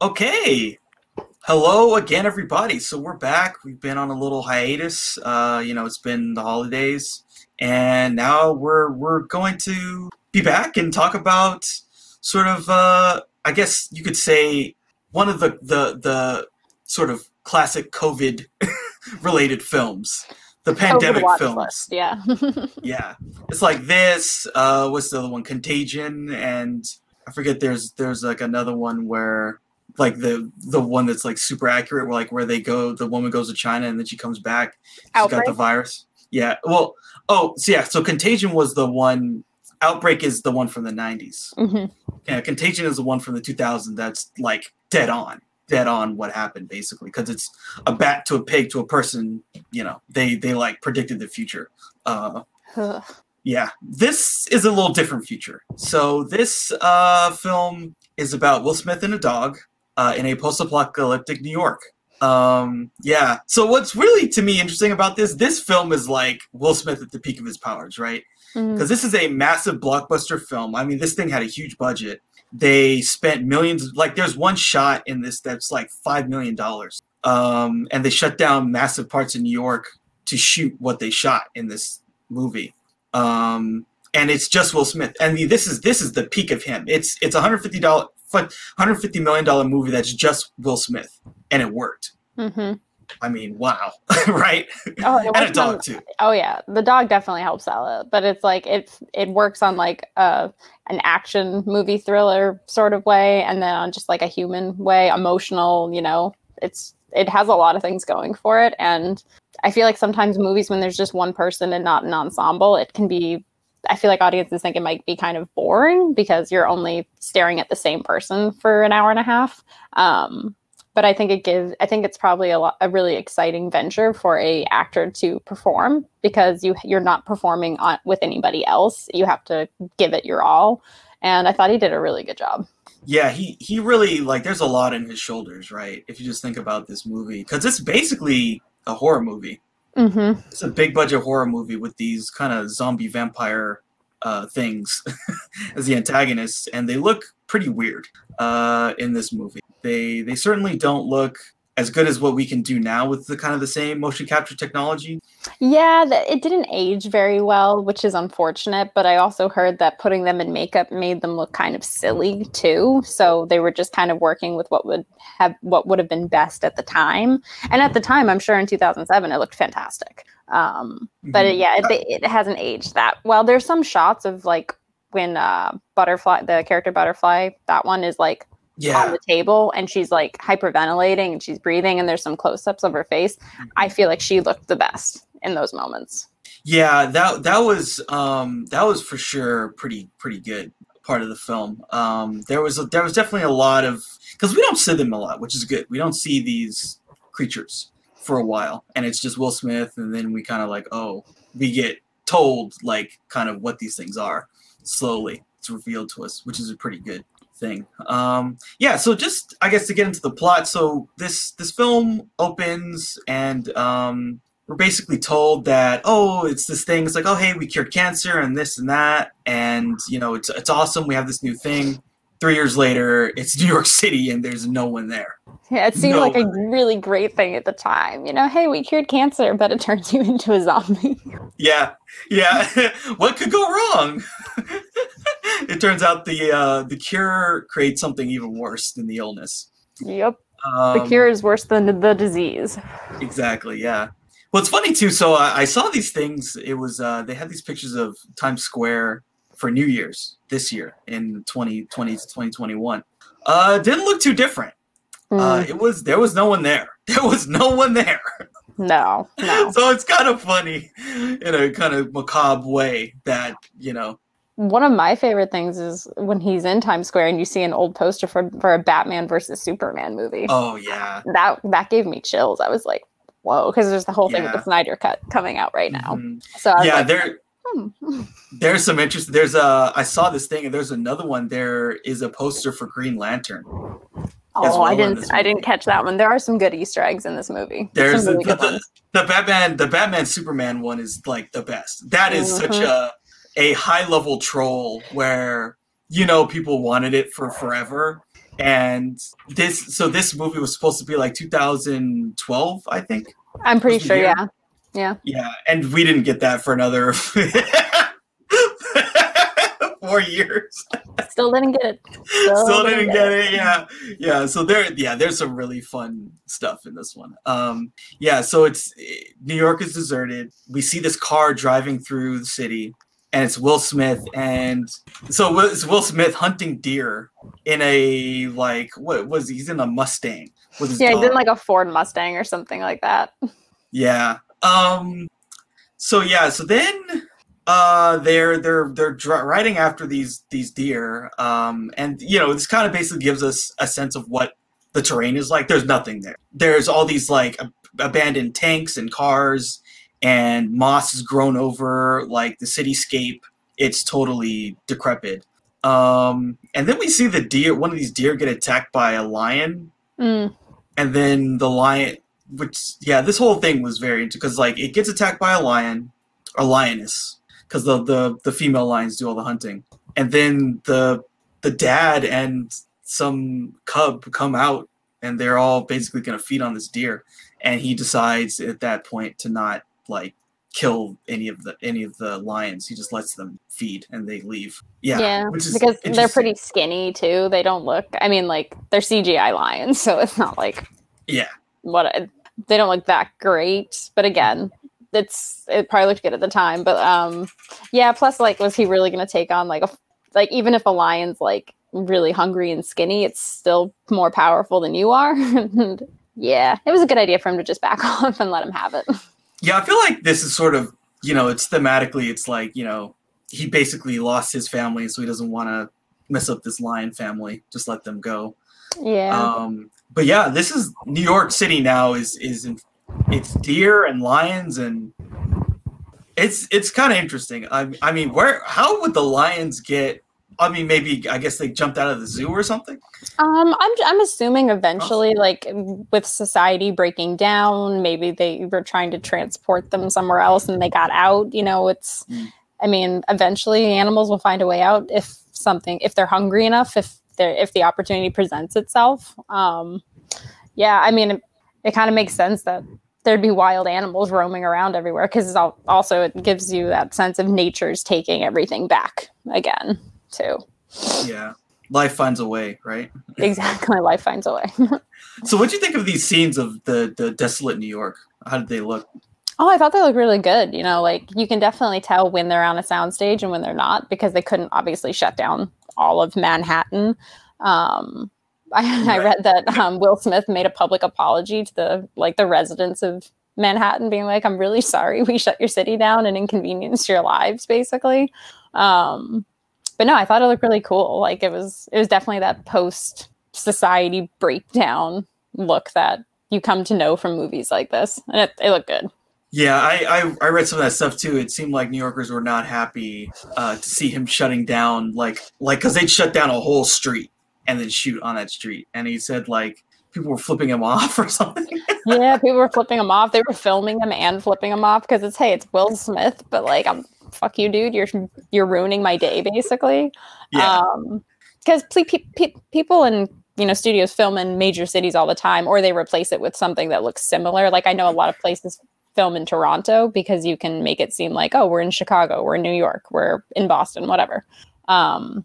Okay. Hello again, everybody. So we're back. We've been on a little hiatus. Uh, you know, it's been the holidays, and now we're we're going to be back and talk about sort of, uh, I guess you could say, one of the the the sort of classic COVID related films, the pandemic films. list, yeah. Yeah, it's like this. Uh, what's the other one? Contagion, and I forget. There's there's like another one where like the the one that's like super accurate, where like where they go, the woman goes to China and then she comes back. She's got the virus. Yeah. Well. Oh, so yeah. So Contagion was the one. Outbreak is the one from the '90s. Mhm. Yeah, Contagion is the one from the 2000 that's like dead on, dead on what happened basically because it's a bat to a pig to a person. You know, they they like predicted the future. Uh, Ugh. yeah, this is a little different future. So this uh, film is about Will Smith and a dog uh, in a post-apocalyptic New York. Um, yeah. So what's really to me interesting about this? This film is like Will Smith at the peak of his powers, right? Because this is a massive blockbuster film. I mean, this thing had a huge budget. They spent millions. Like, there's one shot in this that's like five million dollars, um, and they shut down massive parts of New York to shoot what they shot in this movie. Um, and it's just Will Smith, and the, this is this is the peak of him. It's it's a hundred hundred fifty million dollar movie that's just Will Smith, and it worked. Mhm. I mean, wow, right? Oh, and a works on- dog too. oh yeah, the dog definitely helps sell it, but it's like it's it works on like uh an action movie thriller sort of way, and then on just like a human way, emotional. You know, it's it has a lot of things going for it, and I feel like sometimes movies when there's just one person and not an ensemble, it can be. I feel like audiences think it might be kind of boring because you're only staring at the same person for an hour and a half. Um, but I think it gives. I think it's probably a, lot, a really exciting venture for a actor to perform because you you're not performing on with anybody else. You have to give it your all, and I thought he did a really good job. Yeah, he he really like there's a lot in his shoulders, right? If you just think about this movie cuz it's basically a horror movie. Mm-hmm. It's a big budget horror movie with these kind of zombie vampire uh things as the antagonists and they look pretty weird uh in this movie. They they certainly don't look as good as what we can do now with the kind of the same motion capture technology. Yeah, it didn't age very well, which is unfortunate. But I also heard that putting them in makeup made them look kind of silly too. So they were just kind of working with what would have what would have been best at the time. And at the time, I'm sure in 2007, it looked fantastic. Um, but Mhm. yeah, it, it hasn't aged that well. There's some shots of like when uh, Butterfly, the character Butterfly, that one is like on the table and she's like hyperventilating and she's breathing and there's some close-ups of her face. I feel like she looked the best in those moments. Yeah, that that was um that was for sure pretty pretty good part of the film. Um there was a, there was definitely a lot of cuz we don't see them a lot, which is good. We don't see these creatures for a while and it's just Will Smith and then we kind of like, oh, we get told like kind of what these things are slowly. It's revealed to us, which is a pretty good thing. Um yeah, so just I guess to get into the plot, so this this film opens and um we're basically told that oh it's this thing it's like oh hey we cured cancer and this and that and you know it's it's awesome we have this new thing three years later it's new york city and there's no one there Yeah, it seemed No. like a really great thing at the time. You know, hey, we cured cancer, but it turns you into a zombie. yeah yeah what could go wrong it turns out the uh the cure creates something even worse than the illness yep. um, The cure is worse than the disease. Exactly. Yeah. Well, it's funny too. So I, I saw these things. It was uh, they had these pictures of Times Square for New Year's this year in 2020 to 2021. Uh, didn't look too different. Uh, Mm, it was there was no one there. There was no one there. no, no. so it's kind of funny in a kind of macabre way that you know. One of my favorite things is when he's in Times Square and you see an old poster for, for a Batman versus Superman movie. Oh yeah. That that gave me chills. I was like, whoa, because there's the whole thing with the Snyder cut coming out right now. Mhm. So Yeah. like, There. hmm. There's some interest. There's a. I saw this thing, and there's another one. There is a poster for Green Lantern. Oh, well I didn't. I didn't catch that one. There are some good Easter eggs in this movie. There's some the, really good the, the Batman the Batman Superman one is like the best. That is such Mhm. a a high level troll where you know people wanted it for forever and this so this movie was supposed to be like 2012, I think. I'm pretty sure, year? yeah. Yeah. Yeah, and we didn't get that for another four years. Still didn't get it. Still didn't get it. Yeah, yeah. So there, yeah, there's some really fun stuff in this one. Um, yeah. So it's New York is deserted. We see this car driving through the city, and it's Will Smith, and so it's Will Smith hunting deer in a like what was he? he's in a Mustang Yeah, he's in like a Ford Mustang or something like that. Yeah. Um. So yeah. So then, uh, they're they're they're riding after these these deer. Um. And you know, this kind of basically gives us a sense of what the terrain is like. There's nothing there. There's all these like ab- abandoned tanks and cars, and moss has grown over like the cityscape. It's totally decrepit. Um. And then we see the deer. One of these deer get attacked by a lion Mm. and then the lion which yeah this whole thing was very because like it gets attacked by a lion a lioness because the, the the female lions do all the hunting and then the the dad and some cub come out and they're all basically going to feed on this deer and he decides at that point to not like kill any of the any of the lions he just lets them feed and they leave yeah, Yeah, because they're pretty skinny too. They don't look. I mean, like they're CGI lions, so it's not like yeah what they don't look that great. But again, it's it probably looked good at the time. But um, yeah. Plus, like, was he really going to take on like a like even if a lion's like really hungry and skinny, it's still more powerful than you are. and yeah, it was a good idea for him to just back off and let him have it. Yeah, I feel like this is sort of, you know, it's thematically, it's like, you know, he basically lost his family, so he doesn't want to mess up this lion family. Just let them go. Yeah. Um, but yeah, this is New York City now. Is is in, it's deer and lions and it's it's kind of interesting. I I mean, where how would the lions get? I mean, maybe I guess they jumped out of the zoo or something. Um, I'm I'm assuming eventually, like with society breaking down, maybe they were trying to transport them somewhere else and they got out. You know, it's. Mm. I mean, eventually animals will find a way out if something if they're hungry enough, if they if the opportunity presents itself. Um, yeah, I mean, it, it kind of makes sense that there'd be wild animals roaming around everywhere because also it gives you that sense of nature's taking everything back again too. Yeah, life finds a way, right? Exactly, life finds a way. So, what do you think of these scenes of the the desolate New York? How did they look? Oh, I thought they looked really good. You know, like you can definitely tell when they're on a soundstage and when they're not because they couldn't obviously shut down all of Manhattan. Um, I, I read that um, Will Smith made a public apology to the like the residents of Manhattan, being like, "I'm really sorry we shut your city down and inconvenienced your lives," basically. Um, but no, I thought it looked really cool. Like it was, it was definitely that post society breakdown look that you come to know from movies like this, and it, it looked good. Yeah, I, I I read some of that stuff too. It seemed like New Yorkers were not happy uh, to see him shutting down, like like because they'd shut down a whole street and then shoot on that street. And he said like people were flipping him off or something. yeah, people were flipping him off. They were filming him and flipping him off because it's hey, it's Will Smith, but like I'm fuck you, dude. You're you're ruining my day, basically. yeah, Um, because pe- pe- pe- people in you know studios film in major cities all the time, or they replace it with something that looks similar. Like I know a lot of places film in Toronto because you can make it seem like oh we're in Chicago, we're in New York, we're in Boston, whatever. Um,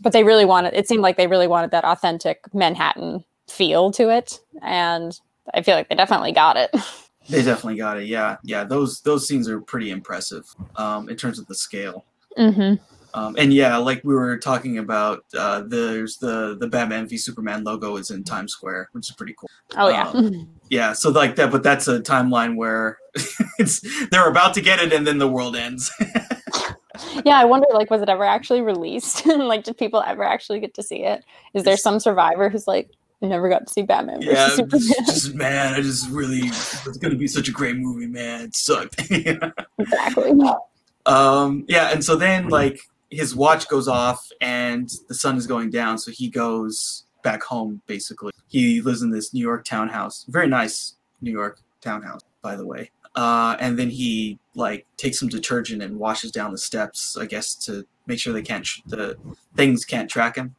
but they really wanted. It seemed like they really wanted that authentic Manhattan feel to it, and I feel like they definitely got it. they definitely got it. Yeah, yeah. Those those scenes are pretty impressive um, in terms of the scale. mm-hmm. Um, and yeah, like we were talking about, uh, there's the the Batman v Superman logo is in Times Square, which is pretty cool. Oh yeah. Yeah, so like that, but that's a timeline where it's they're about to get it, and then the world ends. yeah i wonder like was it ever actually released like did people ever actually get to see it is there some survivor who's like I never got to see batman versus yeah, superman just, just man, I just really it's gonna be such a great movie, man. It sucked. exactly um, yeah, and so then like his watch goes off, and the sun is going down, so he goes back home. Basically, he lives in this New York townhouse, very nice New York townhouse, by the way. Uh, and then he like takes some detergent and washes down the steps, I guess, to make sure they can't sh- the things can't track him.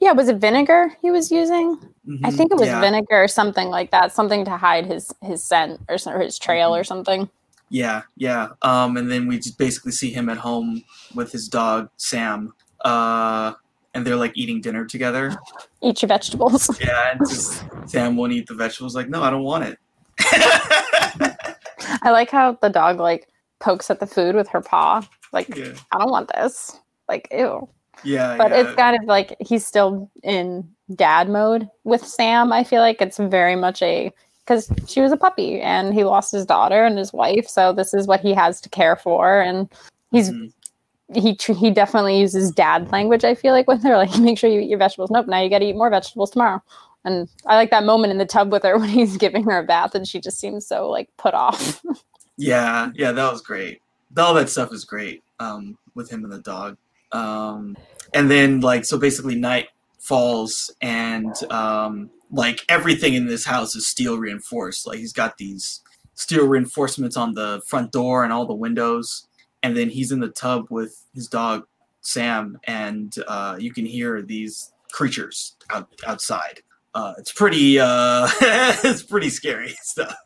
Yeah, was it vinegar he was using? I Mhm, think it was yeah, vinegar or something like that, something to hide his his scent or, or his trail or something. Yeah, yeah. Um, and then we just basically see him at home with his dog Sam. Uh, and they're like eating dinner together. Eat your vegetables. Yeah, and just Sam won't eat the vegetables. Like, no, I don't want it. I like how the dog like pokes at the food with her paw. Like, yeah, I don't want this. Like, ew. Yeah, But yeah. it's kind of like he's still in dad mode with Sam. I feel like it's very much a because she was a puppy and he lost his daughter and his wife. So this is what he has to care for. And he's Mhm. he he definitely uses dad language. I feel like when they're like make sure you eat your vegetables. Nope, now you got to eat more vegetables tomorrow. And I like that moment in the tub with her when he's giving her a bath, and she just seems so like put off. Yeah, yeah, that was great. All that stuff is great um, with him and the dog. Um, and then, like, so basically, night falls, and um, like everything in this house is steel reinforced. Like, he's got these steel reinforcements on the front door and all the windows. And then he's in the tub with his dog Sam, and uh, you can hear these creatures out outside. Uh, it's pretty, uh, it's pretty scary stuff.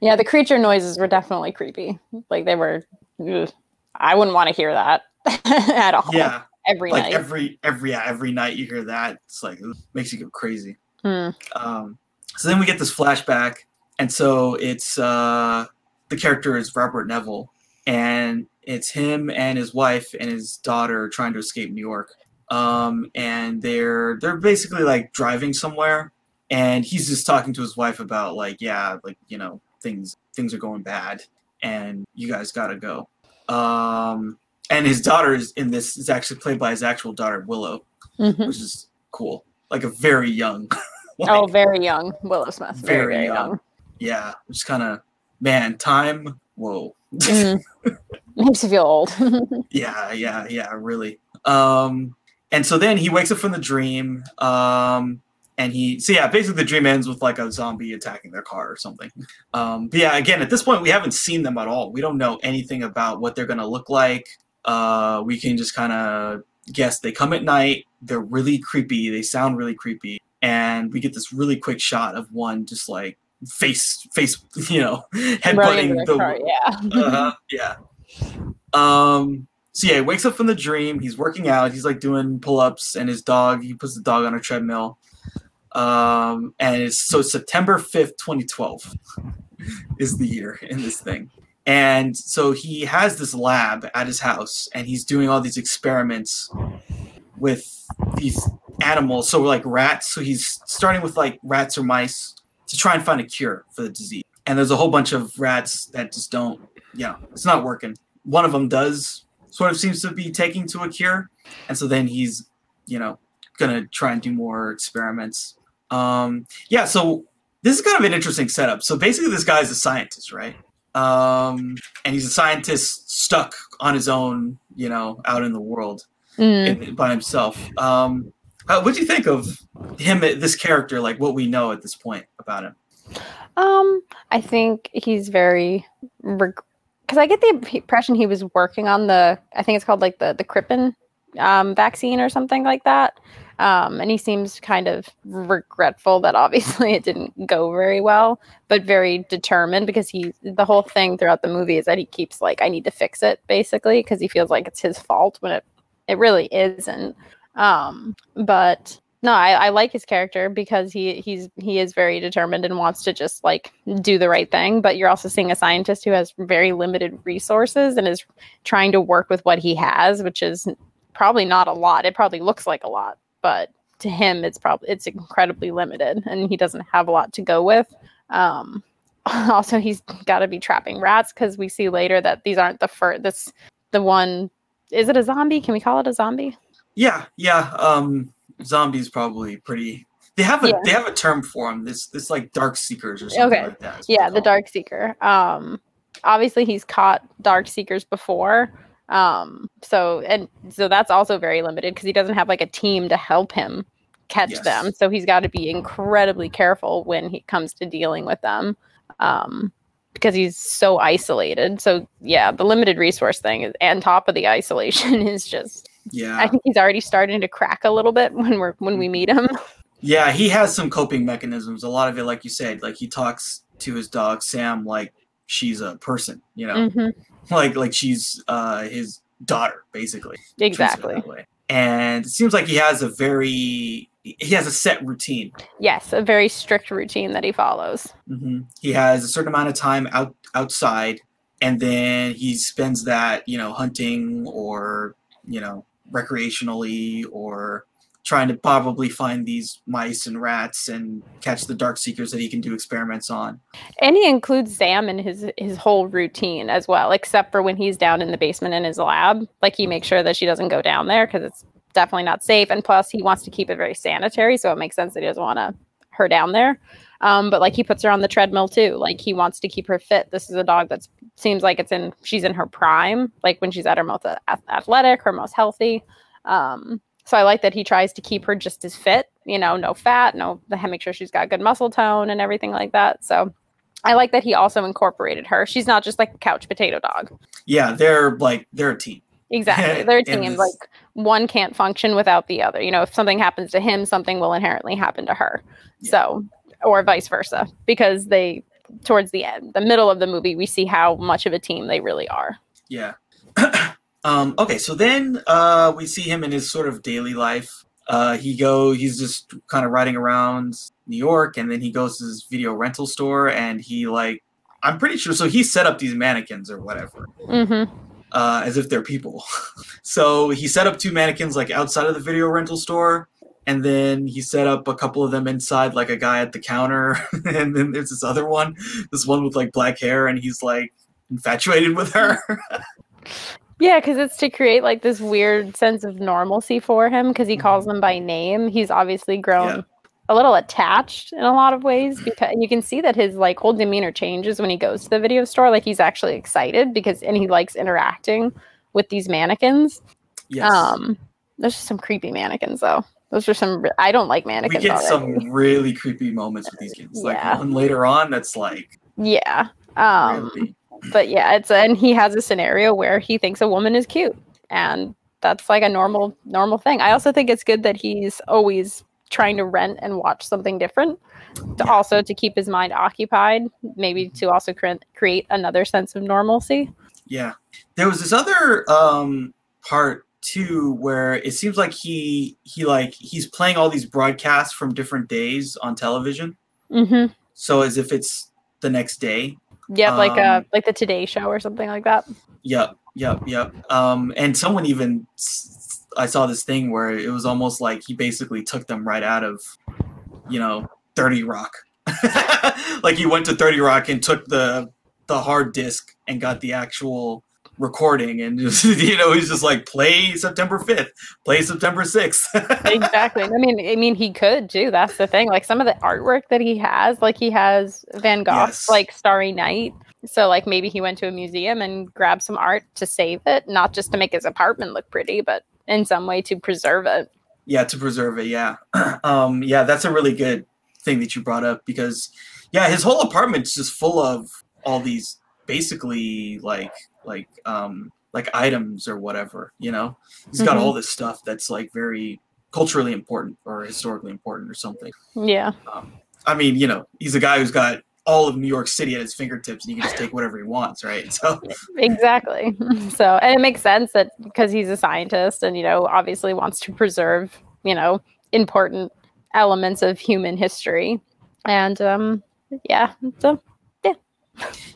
yeah, the creature noises were definitely creepy. Like they were. ugh. I wouldn't want to hear that at all. Yeah. Every like night. every every yeah, every night you hear that it's like it makes you go crazy Hmm. um so then we get this flashback and so it's uh the character is robert neville and it's him and his wife and his daughter trying to escape new york um and they're they're basically like driving somewhere and he's just talking to his wife about like yeah like you know things things are going bad and you guys gotta go um and his daughter is in this is actually played by his actual daughter willow Mhm. which is cool like a very young like, Oh, very young Willow Smith. Very, Very young. young. yeah which kind of man time whoa Mm. Makes you feel old. yeah yeah yeah really um and so then he wakes up from the dream um and he so yeah basically the dream ends with like a zombie attacking their car or something um but yeah again at this point we haven't seen them at all we don't know anything about what they're gonna look like uh we can just kind of guess they come at night they're really creepy they sound really creepy and we get this really quick shot of one just like face face you know headbutting the, the car, yeah. uh-huh, yeah. Um. So yeah, he wakes up from the dream. He's working out. He's like doing pull-ups, and his dog. He puts the dog on a treadmill. Um. And it's so September fifth, twenty twelve, is the year in this thing. And so he has this lab at his house, and he's doing all these experiments with these animals. So we're like rats. So he's starting with like rats or mice to try and find a cure for the disease. And there's a whole bunch of rats that just don't you know, it's not working. One of them does sort of seems to be taking to a cure, and so then he's, you know, gonna try and do more experiments. Um, yeah, so this is kind of an interesting setup. So basically, this guy's a scientist, right? Um, and he's a scientist stuck on his own, you know, out in the world Mm. in, by himself. Um, what do you think of him, this character, like what we know at this point about him? Um, I think he's very because I get the impression he was working on the I think it's called like the the Krippin um, vaccine or something like that. Um, and he seems kind of regretful that obviously it didn't go very well, but very determined because he the whole thing throughout the movie is that he keeps like I need to fix it basically because he feels like it's his fault when it it really isn't. Um, but no, I, I like his character because he he's he is very determined and wants to just like do the right thing. But you're also seeing a scientist who has very limited resources and is trying to work with what he has, which is probably not a lot. It probably looks like a lot, but to him, it's probably it's incredibly limited, and he doesn't have a lot to go with. Um, also, he's got to be trapping rats because we see later that these aren't the first. This the one. Is it a zombie? Can we call it a zombie? Yeah, yeah. Um, zombies probably pretty. They have a Yeah. they have a term for them. This this like dark seekers or something Okay. like that. yeah the dark seeker um obviously he's caught dark seekers before um so and so that's also very limited because he doesn't have like a team to help him catch Yes. them so he's got to be incredibly careful when he comes to dealing with them um because he's so isolated so yeah the limited resource thing is and top of the isolation is just Yeah. I think he's already starting to crack a little bit when we're when we meet him. Yeah, he has some coping mechanisms. A lot of it, like you said, like he talks to his dog Sam like she's a person, you know, hmm like like she's uh, his daughter, basically. Exactly. And it seems like he has a very he has a set routine. Yes, a very strict routine that he follows. hmm He has a certain amount of time out outside, and then he spends that, you know, hunting or you know, recreationally or trying to probably find these mice and rats and catch the dark seekers that he can do experiments on. And he includes Sam in his his whole routine as well, except for when he's down in the basement in his lab. Like he makes sure that she doesn't go down there because it's definitely not safe. And plus, he wants to keep it very sanitary, so it makes sense that he doesn't want to her down there. Um, but like he puts her on the treadmill too. Like he wants to keep her fit. This is a dog that seems like it's in she's in her prime, like when she's at her most athletic, her most healthy. Um, so I like that he tries to keep her just as fit, you know, no fat, no, make sure she's got good muscle tone and everything like that. So I like that he also incorporated her. She's not just like a couch potato dog. Yeah, they're like they're a team. Exactly. They're a team. this- Like one can't function without the other. You know, if something happens to him, something will inherently happen to her. Yeah. So, or vice versa, because they, towards the end, the middle of the movie, we see how much of a team they really are. Yeah. um, okay, so then uh, we see him in his sort of daily life. Uh, he go he's just kind of riding around New York, and then he goes to his video rental store, and he like I'm pretty sure. So he set up these mannequins or whatever, Mm-hmm. uh, as if they're people. so he set up two mannequins like outside of the video rental store, and then he set up a couple of them inside, like a guy at the counter, and then there's this other one, this one with like black hair, and he's like infatuated with her. Yeah, because it's to create like this weird sense of normalcy for him because he calls them by name. He's obviously grown Mm-hmm. Yeah. a little attached in a lot of ways because and you can see that his like whole demeanor changes when he goes to the video store. Like he's actually excited because and he likes interacting with these mannequins. yes. Um, there's just some creepy mannequins though. Those are some. I don't like mannequins. we get already. some really creepy moments with these kids. Like Yeah. one later on, that's like Yeah. Um, really, but yeah, it's and he has a scenario where he thinks a woman is cute, and that's like a normal normal thing. I also think it's good that he's always trying to rent and watch something different, to also to keep his mind occupied, maybe to also cre- create another sense of normalcy. yeah. There was this other um, part too where it seems like he he like he's playing all these broadcasts from different days on television. Mm-hmm. So as if it's the next day. Yep, like uh, Um, like the Today Show or something like that. Yep, yep, yep. Um, and someone even I saw this thing where it was almost like he basically took them right out of, you know, Thirty Rock. like he went to Thirty Rock and took the the hard disk and got the actual recording and just you know he's just like play September fifth, play September sixth. exactly. I mean, I mean, he could too. That's the thing. Like some of the artwork that he has, like he has Van Gogh's Yes. like Starry Night. So like maybe he went to a museum and grabbed some art to save it, not just to make his apartment look pretty, but in some way to preserve it. yeah to preserve it yeah um yeah that's a really good thing that you brought up because yeah his whole apartment's just full of all these basically like like um like items or whatever you know He's got Mhm. all this stuff that's like very culturally important or historically important or something Yeah. um, i mean you know he's a guy who's got all of new york city at his fingertips and he can just take whatever he wants right so Exactly. So, and it makes sense that because he's a scientist and, you know, obviously wants to preserve, you know, important elements of human history. And um yeah, so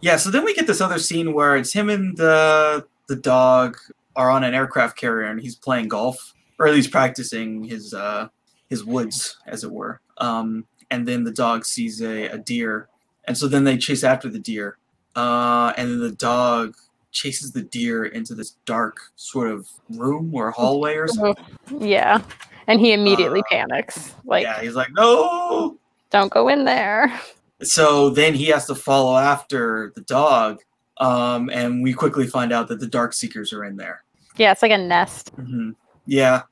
Yeah, so then we get this other scene where it's him and the the dog are on an aircraft carrier and he's playing golf, or at least practicing his uh his woods, as it were. Um, and then the dog sees a, a deer, and so then they chase after the deer. Uh, and then the dog chases the deer into this dark sort of room or hallway or something. yeah. And he immediately Uh, panics. Like, yeah, he's like, no. don't go in there. So then he has to follow after the dog, um, and we quickly find out that the Dark Seekers are in there. Yeah, it's like a nest. hmm Yeah,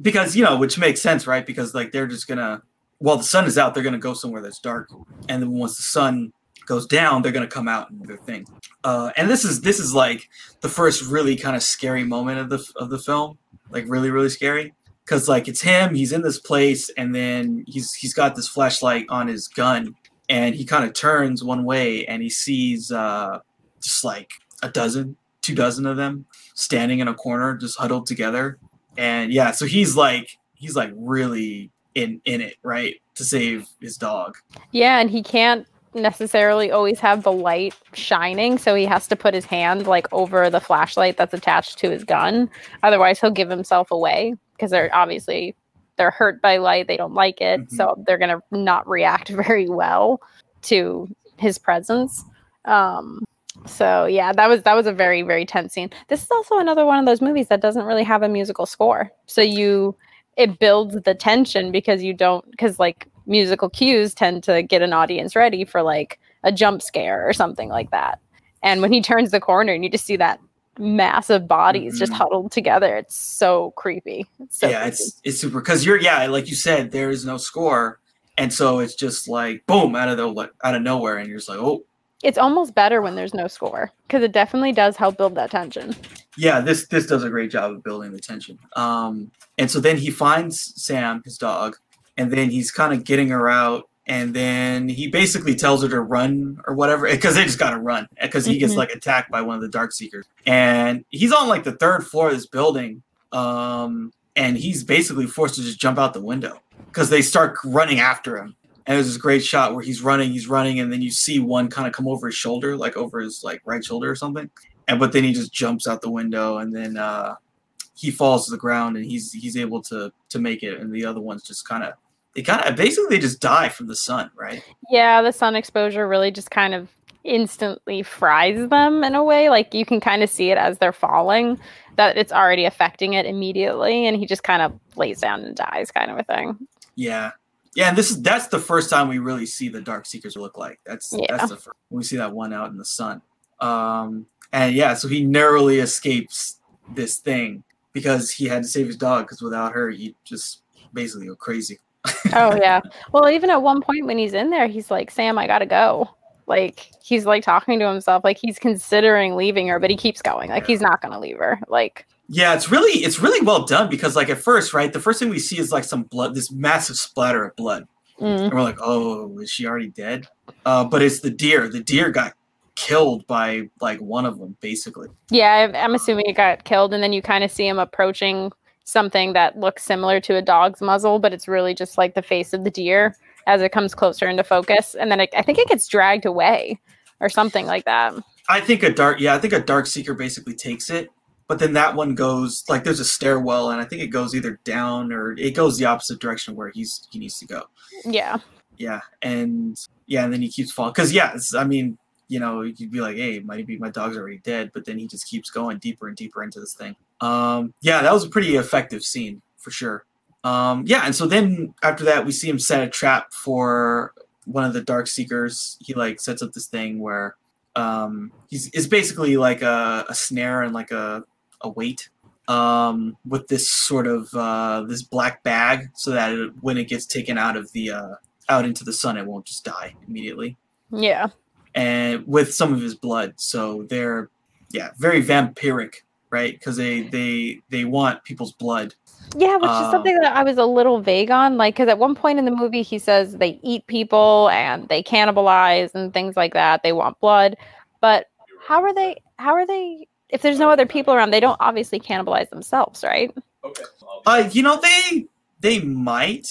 because you know, which makes sense, right? Because like they're just gonna, while the sun is out, they're gonna go somewhere that's dark, and then once the sun goes down, they're gonna come out and do their thing. Uh, and this is this is like the first really kind of scary moment of the of the film like really really scary because like it's him he's in this place and then he's he's got this flashlight on his gun and he kind of turns one way and he sees uh just like a dozen two dozen of them standing in a corner just huddled together and yeah so he's like he's like really in in it right to save his dog Yeah, and he can't necessarily always have the light shining, so he has to put his hand like over the flashlight that's attached to his gun. Otherwise, he'll give himself away because they're obviously they're hurt by light, they don't like it, so they're going to not react very well to his presence. Um so yeah, that was that was a very very tense scene. This is also another one of those movies that doesn't really have a musical score. So you it builds the tension because you don't because like musical cues tend to get an audience ready for like a jump scare or something like that. And when he turns the corner and you just see that massive bodies just Mhm. huddled together, it's so creepy. It's so yeah creepy. it's it's super because you're yeah like you said there is no score and so it's just like boom out of the like out of nowhere and you're just like oh it's almost better when there's no score because it definitely does help build that tension. yeah this this does a great job of building the tension um and so then he finds sam his dog and then he's kind of getting her out and then he basically tells her to run or whatever because they just gotta run because he gets Mhm. like attacked by one of the dark seekers. And he's on like the third floor of this building um and he's basically forced to just jump out the window because they start running after him. And there's this great shot where he's running he's running and then you see one kind of come over his shoulder like over his like right shoulder or something. And but then he just jumps out the window and then uh he falls to the ground and he's he's able to to make it and the other ones just kind of they kind of basically they just die from the sun right Yeah, the sun exposure really just kind of instantly fries them in a way. Like you can kind of see it as they're falling, that it's already affecting it immediately, and he just kind of lays down and dies, kind of a thing. yeah yeah and this is that's the first time we really see the dark seekers look like that's Yeah. that's the first we see that one out in the sun um and yeah so he narrowly escapes this thing because he had to save his dog because without her he'd just basically go crazy Oh yeah. Well, even at one point when he's in there, he's like, "Sam, I gotta go." Like he's like talking to himself, like he's considering leaving her, but he keeps going. Like he's not gonna leave her. Like Yeah, it's really it's really well done because like at first, right, the first thing we see is like some blood, this massive splatter of blood, mm, and we're like, oh, is she already dead? Uh, but it's the deer. The deer got killed by like one of them, basically. yeah, I- I'm assuming it got killed, and then you kind of see him approaching something that looks similar to a dog's muzzle, but it's really just like the face of the deer as it comes closer into focus, and then it, I think it gets dragged away or something like that. I think a dark, yeah, I think a dark seeker basically takes it, but then that one goes like there's a stairwell, and I think it goes either down or it goes the opposite direction where he's he needs to go. Yeah, Yeah, and yeah, and then he keeps falling because yeah, it's, I mean, you know, you'd be like, hey, might be my dog's already dead, but then he just keeps going deeper and deeper into this thing. Um, yeah, that was a pretty effective scene for sure. Um, yeah, and so then after that, we see him set a trap for one of the dark seekers. He like sets up this thing where um, he's it's basically like a, a snare and like a a weight um, with this sort of uh, this black bag, so that it, when it gets taken out of the uh, out into the sun, it won't just die immediately. yeah. And with some of his blood, so they're yeah very vampiric, right? Because they they they want people's blood. Yeah, which Uh, is something that I was a little vague on. Like, because at one point in the movie, he says they eat people and they cannibalize and things like that. They want blood, but how are they? How are they? If there's no other people around, they don't obviously cannibalize themselves, right? Okay. Uh, you know they they might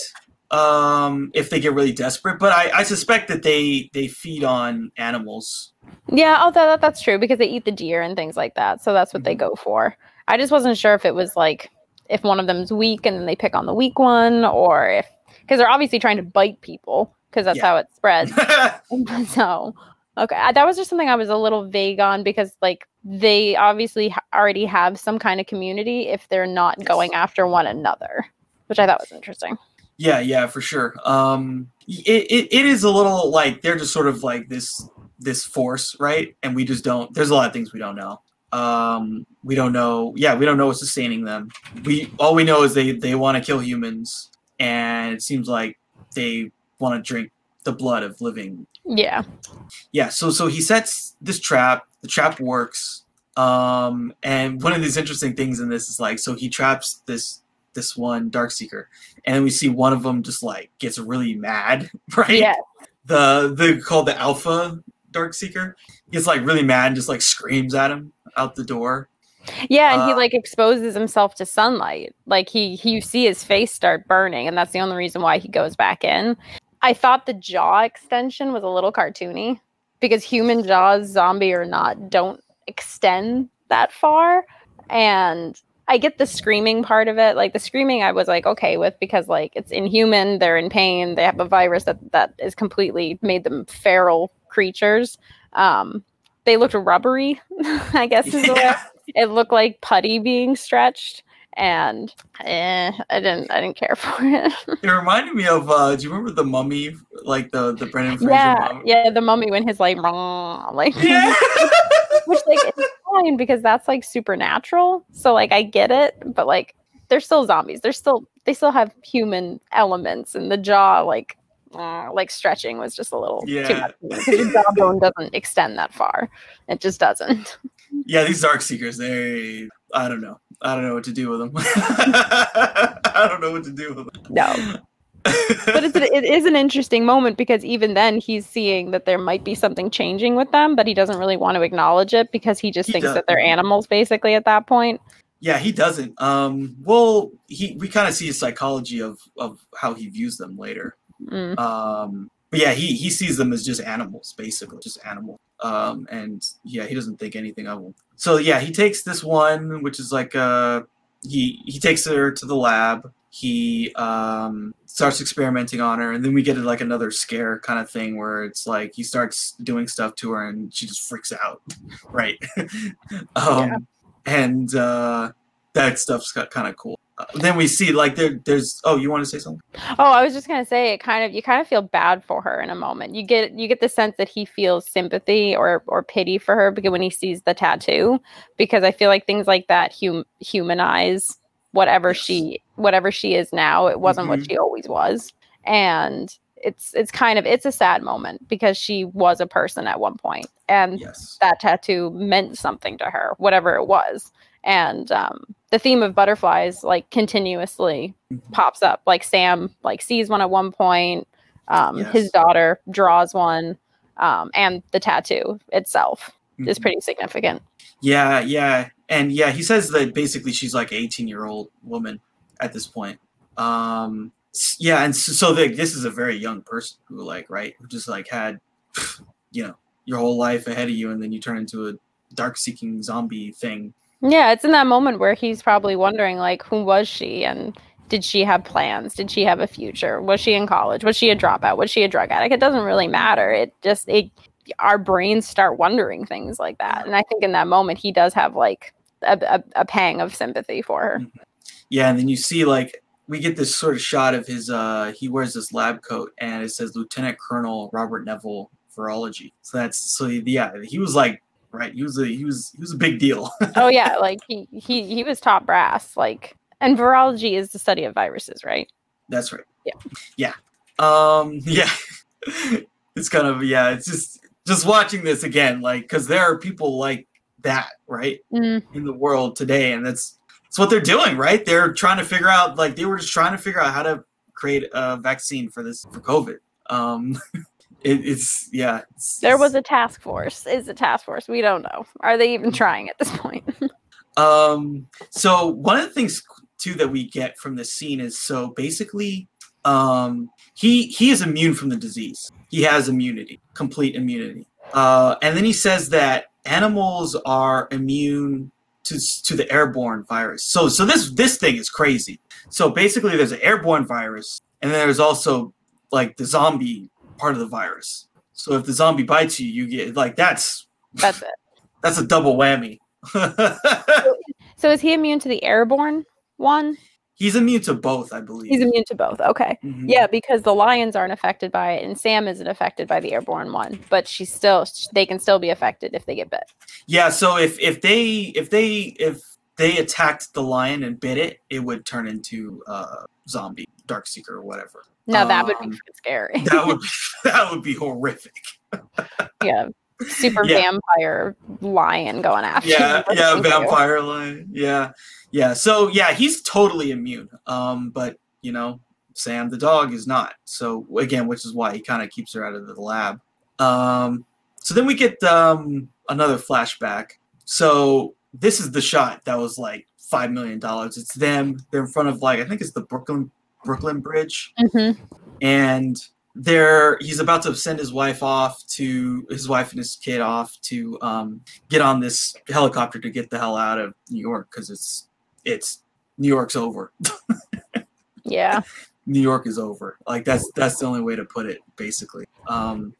um if they get really desperate, but I I suspect that they they feed on animals. Yeah, although that, that's true because they eat the deer and things like that. So that's what they Mhm. go for. I just wasn't sure if it was like if one of them's weak and then they pick on the weak one, or if because they're obviously trying to bite people because that's Yeah. how it spreads. so okay that was just something i was a little vague on because like they obviously already have some kind of community if they're not going after one another which i thought was interesting Yeah, yeah, for sure. Um, it, it, it is a little like they're just sort of like this this force, right? And we just don't. There's a lot of things we don't know. Um, we don't know. Yeah, we don't know what's sustaining them. We all we know is they they want to kill humans, and it seems like they want to drink the blood of living. yeah Yeah. So so he sets this trap. The trap works. Um, and one of these interesting things in this is like, so he traps this this one dark seeker, and then we see one of them just like gets really mad, right? Yeah. The the called the alpha dark seeker gets like really mad and just like screams at him out the door. Yeah, and he Uh, like exposes himself to sunlight. Like he he you see his face start burning, and that's the only reason why he goes back in. I thought the jaw extension was a little cartoony because human jaws, zombie or not, don't extend that far. And I get the screaming part of it. Like the screaming I was like okay with because like it's inhuman, they're in pain, they have a virus that that is completely made them feral creatures. Um they looked rubbery, I guess is the way it looked like putty being stretched and eh, i didn't i didn't care for it It reminded me of uh do you remember the mummy like the the Brendan Fraser yeah mummy? yeah the mummy when his like like Yeah. Which like it's fine because that's like supernatural so like i get it but like they're still zombies they're still they still have human elements and the jaw like uh, like stretching was just a little too much because your jawbone doesn't extend that far it just doesn't yeah, these dark seekers, they I don't know. I don't know what to do with them. I don't know what to do with them. no but it's it is an interesting moment because even then he's seeing that there might be something changing with them, but he doesn't really want to acknowledge it because he just He thinks does. that they're animals basically at that point. Yeah, he doesn't. Um, well, he we kind of see his psychology of of how he views them later. Mm. Um, but yeah, he he sees them as just animals, basically, just animals. Um, and yeah, he doesn't think anything of them. So yeah, he takes this one, which is like uh, he he takes her to the lab. He um starts experimenting on her, and then we get like another scare kind of thing where it's like he starts doing stuff to her, and she just freaks out, right? um, and uh, that stuff's got kind of cool. Uh, then we see like there there's oh you want to say something? Oh, I was just gonna say it kind of you kind of feel bad for her in a moment. You get you get the sense that he feels sympathy or or pity for her because when he sees the tattoo, because I feel like things like that hum- humanize whatever Yes. she whatever she is now. It wasn't what Mhm. she always was, and it's it's kind of it's a sad moment because she was a person at one point, and Yes. that tattoo meant something to her, whatever it was. And um, the theme of butterflies like continuously Mhm. pops up. Like Sam like sees one at one point. Um, His daughter draws one, um, and the tattoo itself is Mhm. pretty significant. Yeah, yeah, and yeah, he says that basically she's like an eighteen-year-old woman at this point. Um, yeah, and so, so the, this is a very young person who, like, right, who just like had, you know, your whole life ahead of you, and then you turn into a dark-seeking zombie thing. Yeah, it's in that moment where he's probably wondering like, who was she and did she have plans? Did she have a future? Was she in college? Was she a dropout? Was she a drug addict? It doesn't really matter. It just it our brains start wondering things like that. And I think in that moment he does have like a, a, a pang of sympathy for her. Yeah, and then you see like we get this sort of shot of his. uh He wears this lab coat, and it says Lieutenant Colonel Robert Neville Virology. So that's so yeah, he was like right. He was a he was he was a big deal. oh yeah, like he he he was top brass. Like and virology is the study of viruses, right? That's right. Yeah. Yeah. Um yeah. it's kind of yeah, it's just just watching this again like cuz there are people like that, right? Mm, In the world today and that's that's what they're doing, right? They're trying to figure out like they were just trying to figure out how to create a vaccine for this for COVID. Um it, it's yeah, it's, there was a task force. Is a task force? We don't know. Are they even trying at this point? Um, so one of the things too that we get from this scene is so basically, um, he he is immune from the disease. He has immunity, complete immunity. Uh, and then he says that animals are immune to to the airborne virus. So so this this thing is crazy. So basically, there's an airborne virus, and then there's also like the zombie part of the virus. So if the zombie bites you, you get like that's That's it. that's a double whammy. So is he immune to the airborne one? He's immune to both, I believe. He's immune to both. Okay. Mhm. Yeah, because the lions aren't affected by it, and Sam isn't affected by the airborne one, but she's still they can still be affected if they get bit. Yeah. So if if they if they if they attacked the lion and bit it, it would turn into uh zombie, dark seeker, or whatever. Now that would be Um, scary. That would be, that would be horrific. yeah. Super Yeah. vampire lion going after yeah, you. yeah, Thank you. vampire lion. Yeah, yeah. So yeah, he's totally immune. Um, but you know, Sam the dog is not. So again, which is why he kind of keeps her out of the lab. Um, so then we get um another flashback. So this is the shot that was like five million dollars. It's them. They're in front of like I think it's the Brooklyn Brooklyn Bridge Mhm. and they're he's about to send his wife off to his wife and his kid off to um, get on this helicopter to get the hell out of New York because it's it's New York's over. Yeah. New York is over. Like that's that's the only way to put it, basically. Um,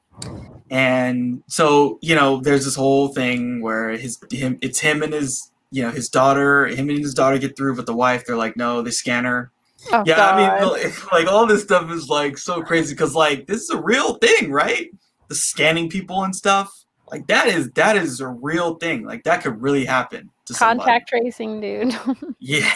and so you know, there's this whole thing where his him it's him and his you know his daughter, him and his daughter get through, but the wife they're like, no, they scan her. Oh, Yeah, God. I mean, like, like all this stuff is like so crazy because like this is a real thing, right? The scanning people and stuff, like that is that is a real thing. Like that could really happen to somebody. contact tracing, dude. Yeah,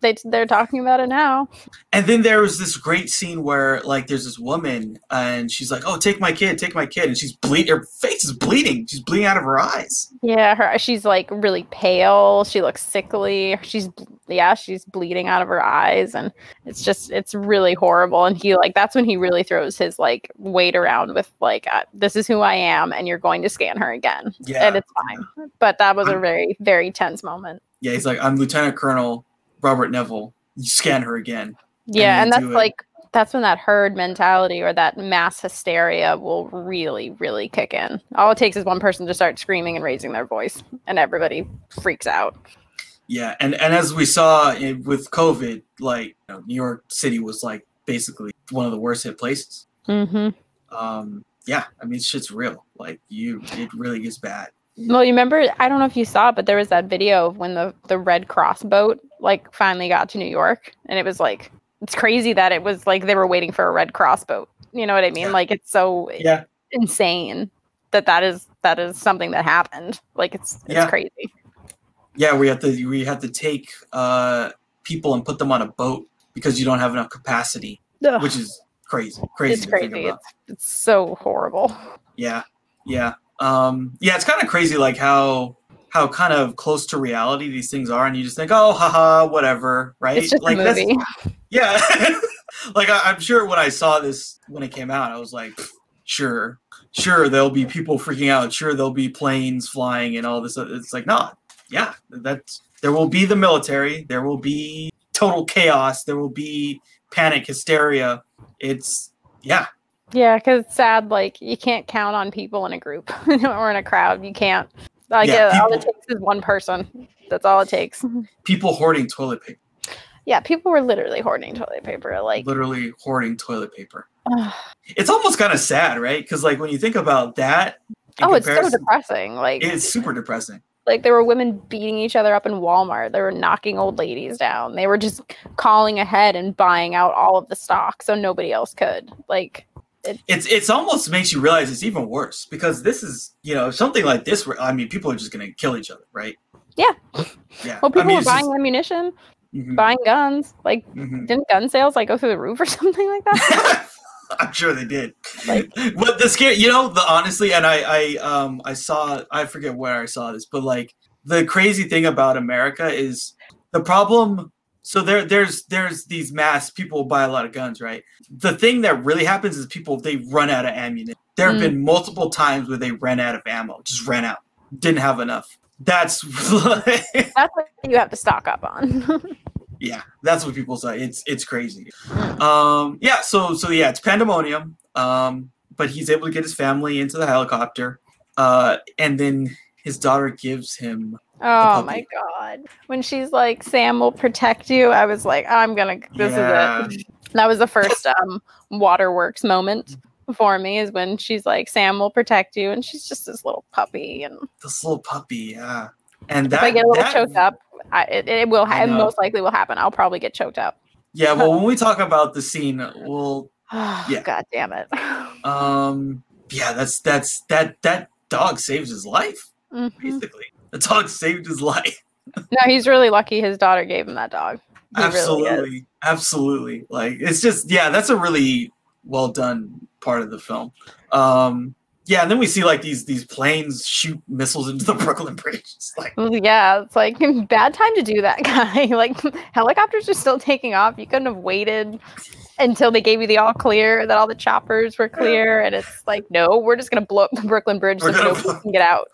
they they're talking about it now. and then there was this great scene where like there's this woman and she's like, "Oh, take my kid, take my kid," and she's bleed. Her face is bleeding. She's bleeding out of her eyes. Yeah, her she's like really pale. She looks sickly. She's yeah, she's bleeding out of her eyes, and it's just it's really horrible. And he like that's when he really throws his like weight around with like uh, this is who I am, and you're going to scan her again, Yeah, and it's fine. But that was a very very tense moment. yeah. He's like, "I'm Lieutenant Colonel Robert Neville. You scan her again." Yeah, then and that's like that's when that herd mentality or that mass hysteria will really, really kick in. All it takes is one person to start screaming and raising their voice, and everybody freaks out. Yeah, and and as we saw in, with COVID, like you know, New York City was like basically one of the worst hit places. Mm-hmm. Um, yeah, I mean, shit's real. Like you, it really gets bad. Well, you remember? I don't know if you saw it, but there was that video of when the the Red Cross boat like finally got to New York, and it was like it's crazy that it was like they were waiting for a Red Cross boat. You know what I mean? Like it's so Yeah, insane that that is that is something that happened. Like it's it's Yeah. crazy. yeah, we have to we have to take uh people and put them on a boat because you don't have enough capacity, Ugh, which is crazy, crazy. it's crazy. It's, it's so horrible. Yeah, yeah, um, yeah. It's kind of crazy, like how how kind of close to reality these things are, and you just think, oh, haha, whatever, right? It's just like a movie. Yeah. like I, I'm sure when I saw this when it came out, I was like, sure, sure, there'll be people freaking out. Sure, there'll be planes flying and all this. It's like, no, yeah, that's there will be the military. There will be total chaos. There will be panic, hysteria. It's yeah, Yeah, because it's sad. Like you can't count on people in a group or in a crowd. You can't. Like Yeah, uh, all it takes is one person. That's all it takes. people hoarding toilet paper, Yeah, people were literally hoarding toilet paper. Like, literally hoarding toilet paper. It's almost kind of sad, right? Because like when you think about that, oh, it's so depressing. Like, it's super depressing. like there were women beating each other up in Walmart. They were knocking old ladies down. They were just calling ahead and buying out all of the stock so nobody else could. Like, it's it's almost makes you realize it's even worse because this is you know something like this where I mean people are just gonna kill each other, right? Yeah. Yeah. well, people I mean, were buying just- ammunition, Mhm, buying guns. Like, mhm. didn't gun sales like go through the roof or something like that? I'm sure they did. Like- but the scare, you know, the honestly, and I, I, um, I saw, I forget where I saw this, but like the crazy thing about America is the problem. So there, there's, there's these mass people buy a lot of guns, right? The thing that really happens is people they run out of ammunition. There have Mm. been multiple times where they ran out of ammo, just ran out, didn't have enough. That's That's what you have to stock up on. yeah that's what people say it's it's crazy um yeah so so yeah it's pandemonium um but he's able to get his family into the helicopter uh and then his daughter gives him Oh my god. When she's like, Sam will protect you, I was like, I'm gonna this Yeah. is it. That was the first um waterworks moment for me is when she's like, Sam will protect you, and she's just this little puppy. And this little puppy yeah and if that, I get a little that- choked up, I, it, it will ha- it most likely will happen. I'll probably get choked up. yeah well when we talk about the scene we'll Yeah. God damn it. um yeah that's that's that that dog saves his life Mhm. basically the dog saved his life No, he's really lucky his daughter gave him that dog. He really absolutely absolutely like it's just yeah that's a really well done part of the film um Yeah, and then we see like these these planes shoot missiles into the Brooklyn Bridge. It's like Yeah, it's like bad time to do that, guy. like helicopters are still taking off. You couldn't have waited until they gave you the all clear that all the choppers were clear, and it's like, no, we're just gonna blow up the Brooklyn Bridge so gonna nobody can get out.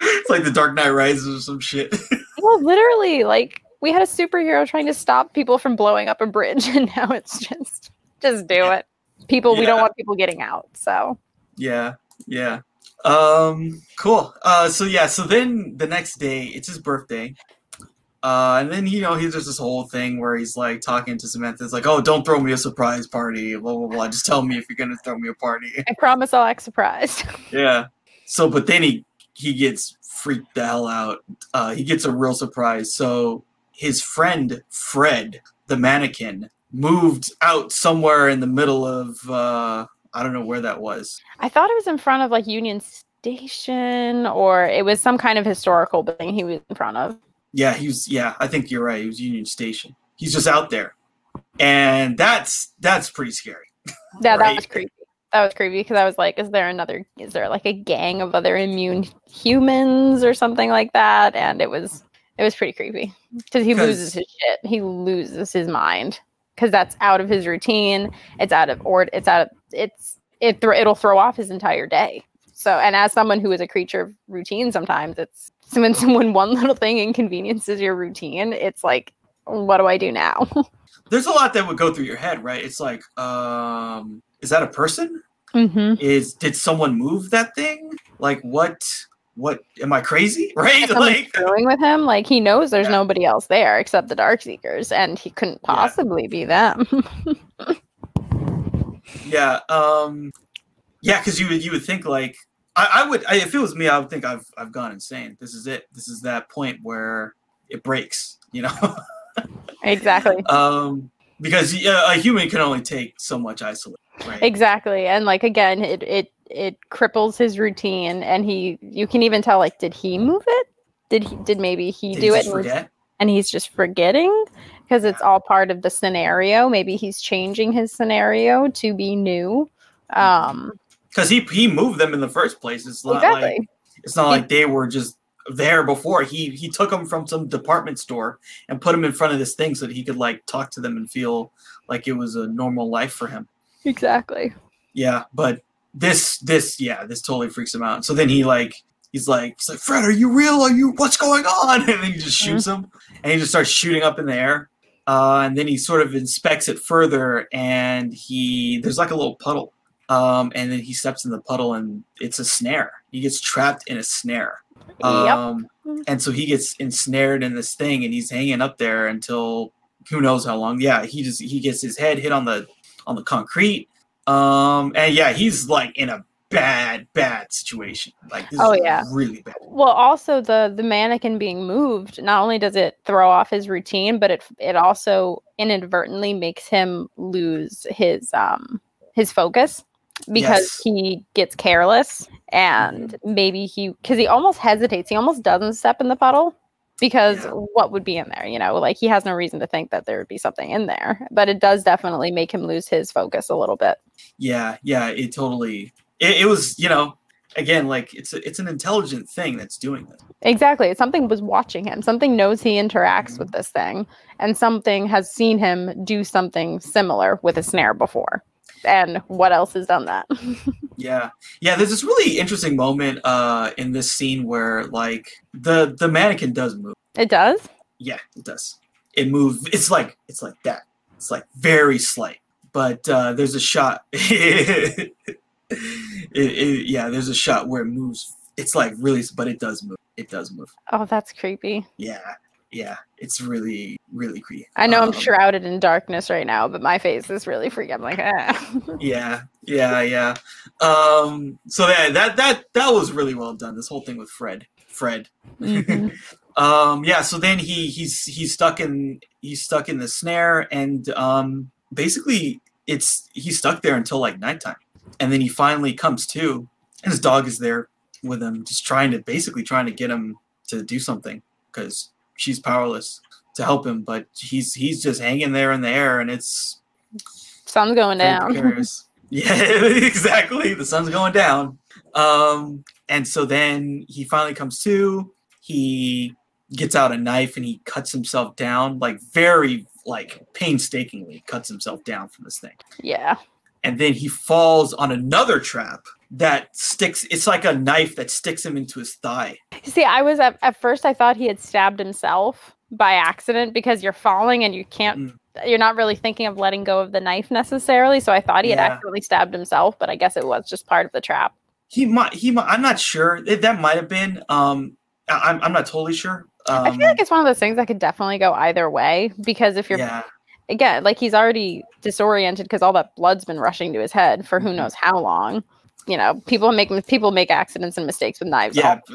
It's like the Dark Knight Rises or some shit. Well, literally, like we had a superhero trying to stop people from blowing up a bridge, and now it's just just do it. People, we don't want people getting out. So yeah, yeah. Um, cool. Uh, so yeah, so then the next day, it's his birthday. Uh, and then you know he does this whole thing where he's like talking to Samantha. It's like, oh, don't throw me a surprise party. Blah blah blah. Just tell me if you're gonna throw me a party. I promise I'll act surprised. Yeah. So, but then he he gets freaked the hell out. Uh, he gets a real surprise. So his friend Fred, the mannequin, moved out somewhere in the middle of uh, I don't know where that was. I thought it was in front of like Union Station, or it was some kind of historical building he was in front of. Yeah, he was. Yeah, I think you're right. He was Union Station. He's just out there, and that's that's pretty scary. Yeah, that was creepy. That was creepy because I was like, is there another, is there like a gang of other immune humans or something like that? And it was, it was pretty creepy because he 'Cause- loses his shit. He loses his mind because that's out of his routine. It's out of or it's out of it's it thro- it'll throw off his entire day. So, and as someone who is a creature of routine, sometimes it's so when when one little thing inconveniences your routine, it's like, what do I do now? There's a lot that would go through your head, right? It's like, um, is that a person? mm-hmm. Is did someone move that thing? Like what? What am I crazy? Right? Like screwing with him. Like he knows there's Yeah. nobody else there except the Dark Seekers, and he couldn't Yeah. possibly be them. Yeah, um, yeah, because you would you would think like I, I would I, if it was me, I would think I've I've gone insane. This is it. This is that point where it breaks. You know, exactly. um, because yeah, a human can only take so much isolation. Right. Exactly. And like again, it it it cripples his routine and he you can even tell like did he move it? Did he did maybe he Did do you it and, and he's just forgetting because it's all part of the scenario. Maybe he's changing his scenario to be new. Um Because he he moved them in the first place. It's not like it's not He- like they were just there before. He he took them from some department store and put them in front of this thing so that he could like talk to them and feel like it was a normal life for him. Exactly. Yeah, but this this yeah, this totally freaks him out. So then he like he's like he's like Fred, are you real? Are you what's going on? And then he just shoots him and he just starts shooting up in the air. Uh, and then he sort of inspects it further and he there's like a little puddle. Um, and then he steps in the puddle and it's a snare. He gets trapped in a snare. Yep. Um, and so he gets ensnared in this thing and he's hanging up there until who knows how long. Yeah, he just he gets his head hit on the on the concrete. Um and yeah, he's like in a bad, bad situation. Like this Oh, is yeah. really bad. Well, also the the mannequin being moved, not only does it throw off his routine, but it it also inadvertently makes him lose his um his focus because Yes. he gets careless and maybe he because he almost hesitates. He almost doesn't step in the puddle because Yeah. what would be in there? You know, like he has no reason to think that there would be something in there. But it does definitely make him lose his focus a little bit. Yeah, yeah, it totally it, it was, you know, again, like it's a, it's an intelligent thing that's doing this. Exactly. Something was watching him. Something knows he interacts mm-hmm. with this thing, and something has seen him do something similar with a snare before. And what else has done that? Yeah. Yeah, there's this really interesting moment uh in this scene where like the the mannequin does move. it does. Yeah, it does. It moves. It's like it's like that. It's like very slight. But uh, there's a shot. it, it, yeah, there's a shot where it moves. It's like really, but it does move. It does move. Oh, that's creepy. Yeah, yeah. It's really, really creepy. I know I'm Um, shrouded in darkness right now, but my face is really freaking. I'm like, ah. Yeah, yeah, yeah. Um. So that that that that was really well done. This whole thing with Fred. Fred. Mhm. um yeah so then he he's he's stuck in he's stuck in the snare and um basically it's he's stuck there until like nighttime and then he finally comes to and his dog is there with him just trying to basically trying to get him to do something because she's powerless to help him but he's he's just hanging there in the air and it's Sun's going down. precarious Yeah, exactly. The sun's going down. Um, and so then he finally comes to. He gets out a knife and he cuts himself down, like very like painstakingly cuts himself down from this thing. Yeah. And then he falls on another trap that sticks. It's like a knife that sticks him into his thigh. See, I was at, at first I thought he had stabbed himself by accident because you're falling and you can't Mm. you're not really thinking of letting go of the knife necessarily. So I thought he had Yeah. accidentally stabbed himself, but I guess it was just part of the trap. He might. He. Might, I'm not sure. That that might have been. Um, I- I'm. I'm not totally sure. Um, I feel like it's one of those things that could definitely go either way because if you're yeah. again like he's already disoriented because all that blood's been rushing to his head for Mm-hmm. who knows how long. You know, people make people make accidents and mistakes with knives Yeah, all the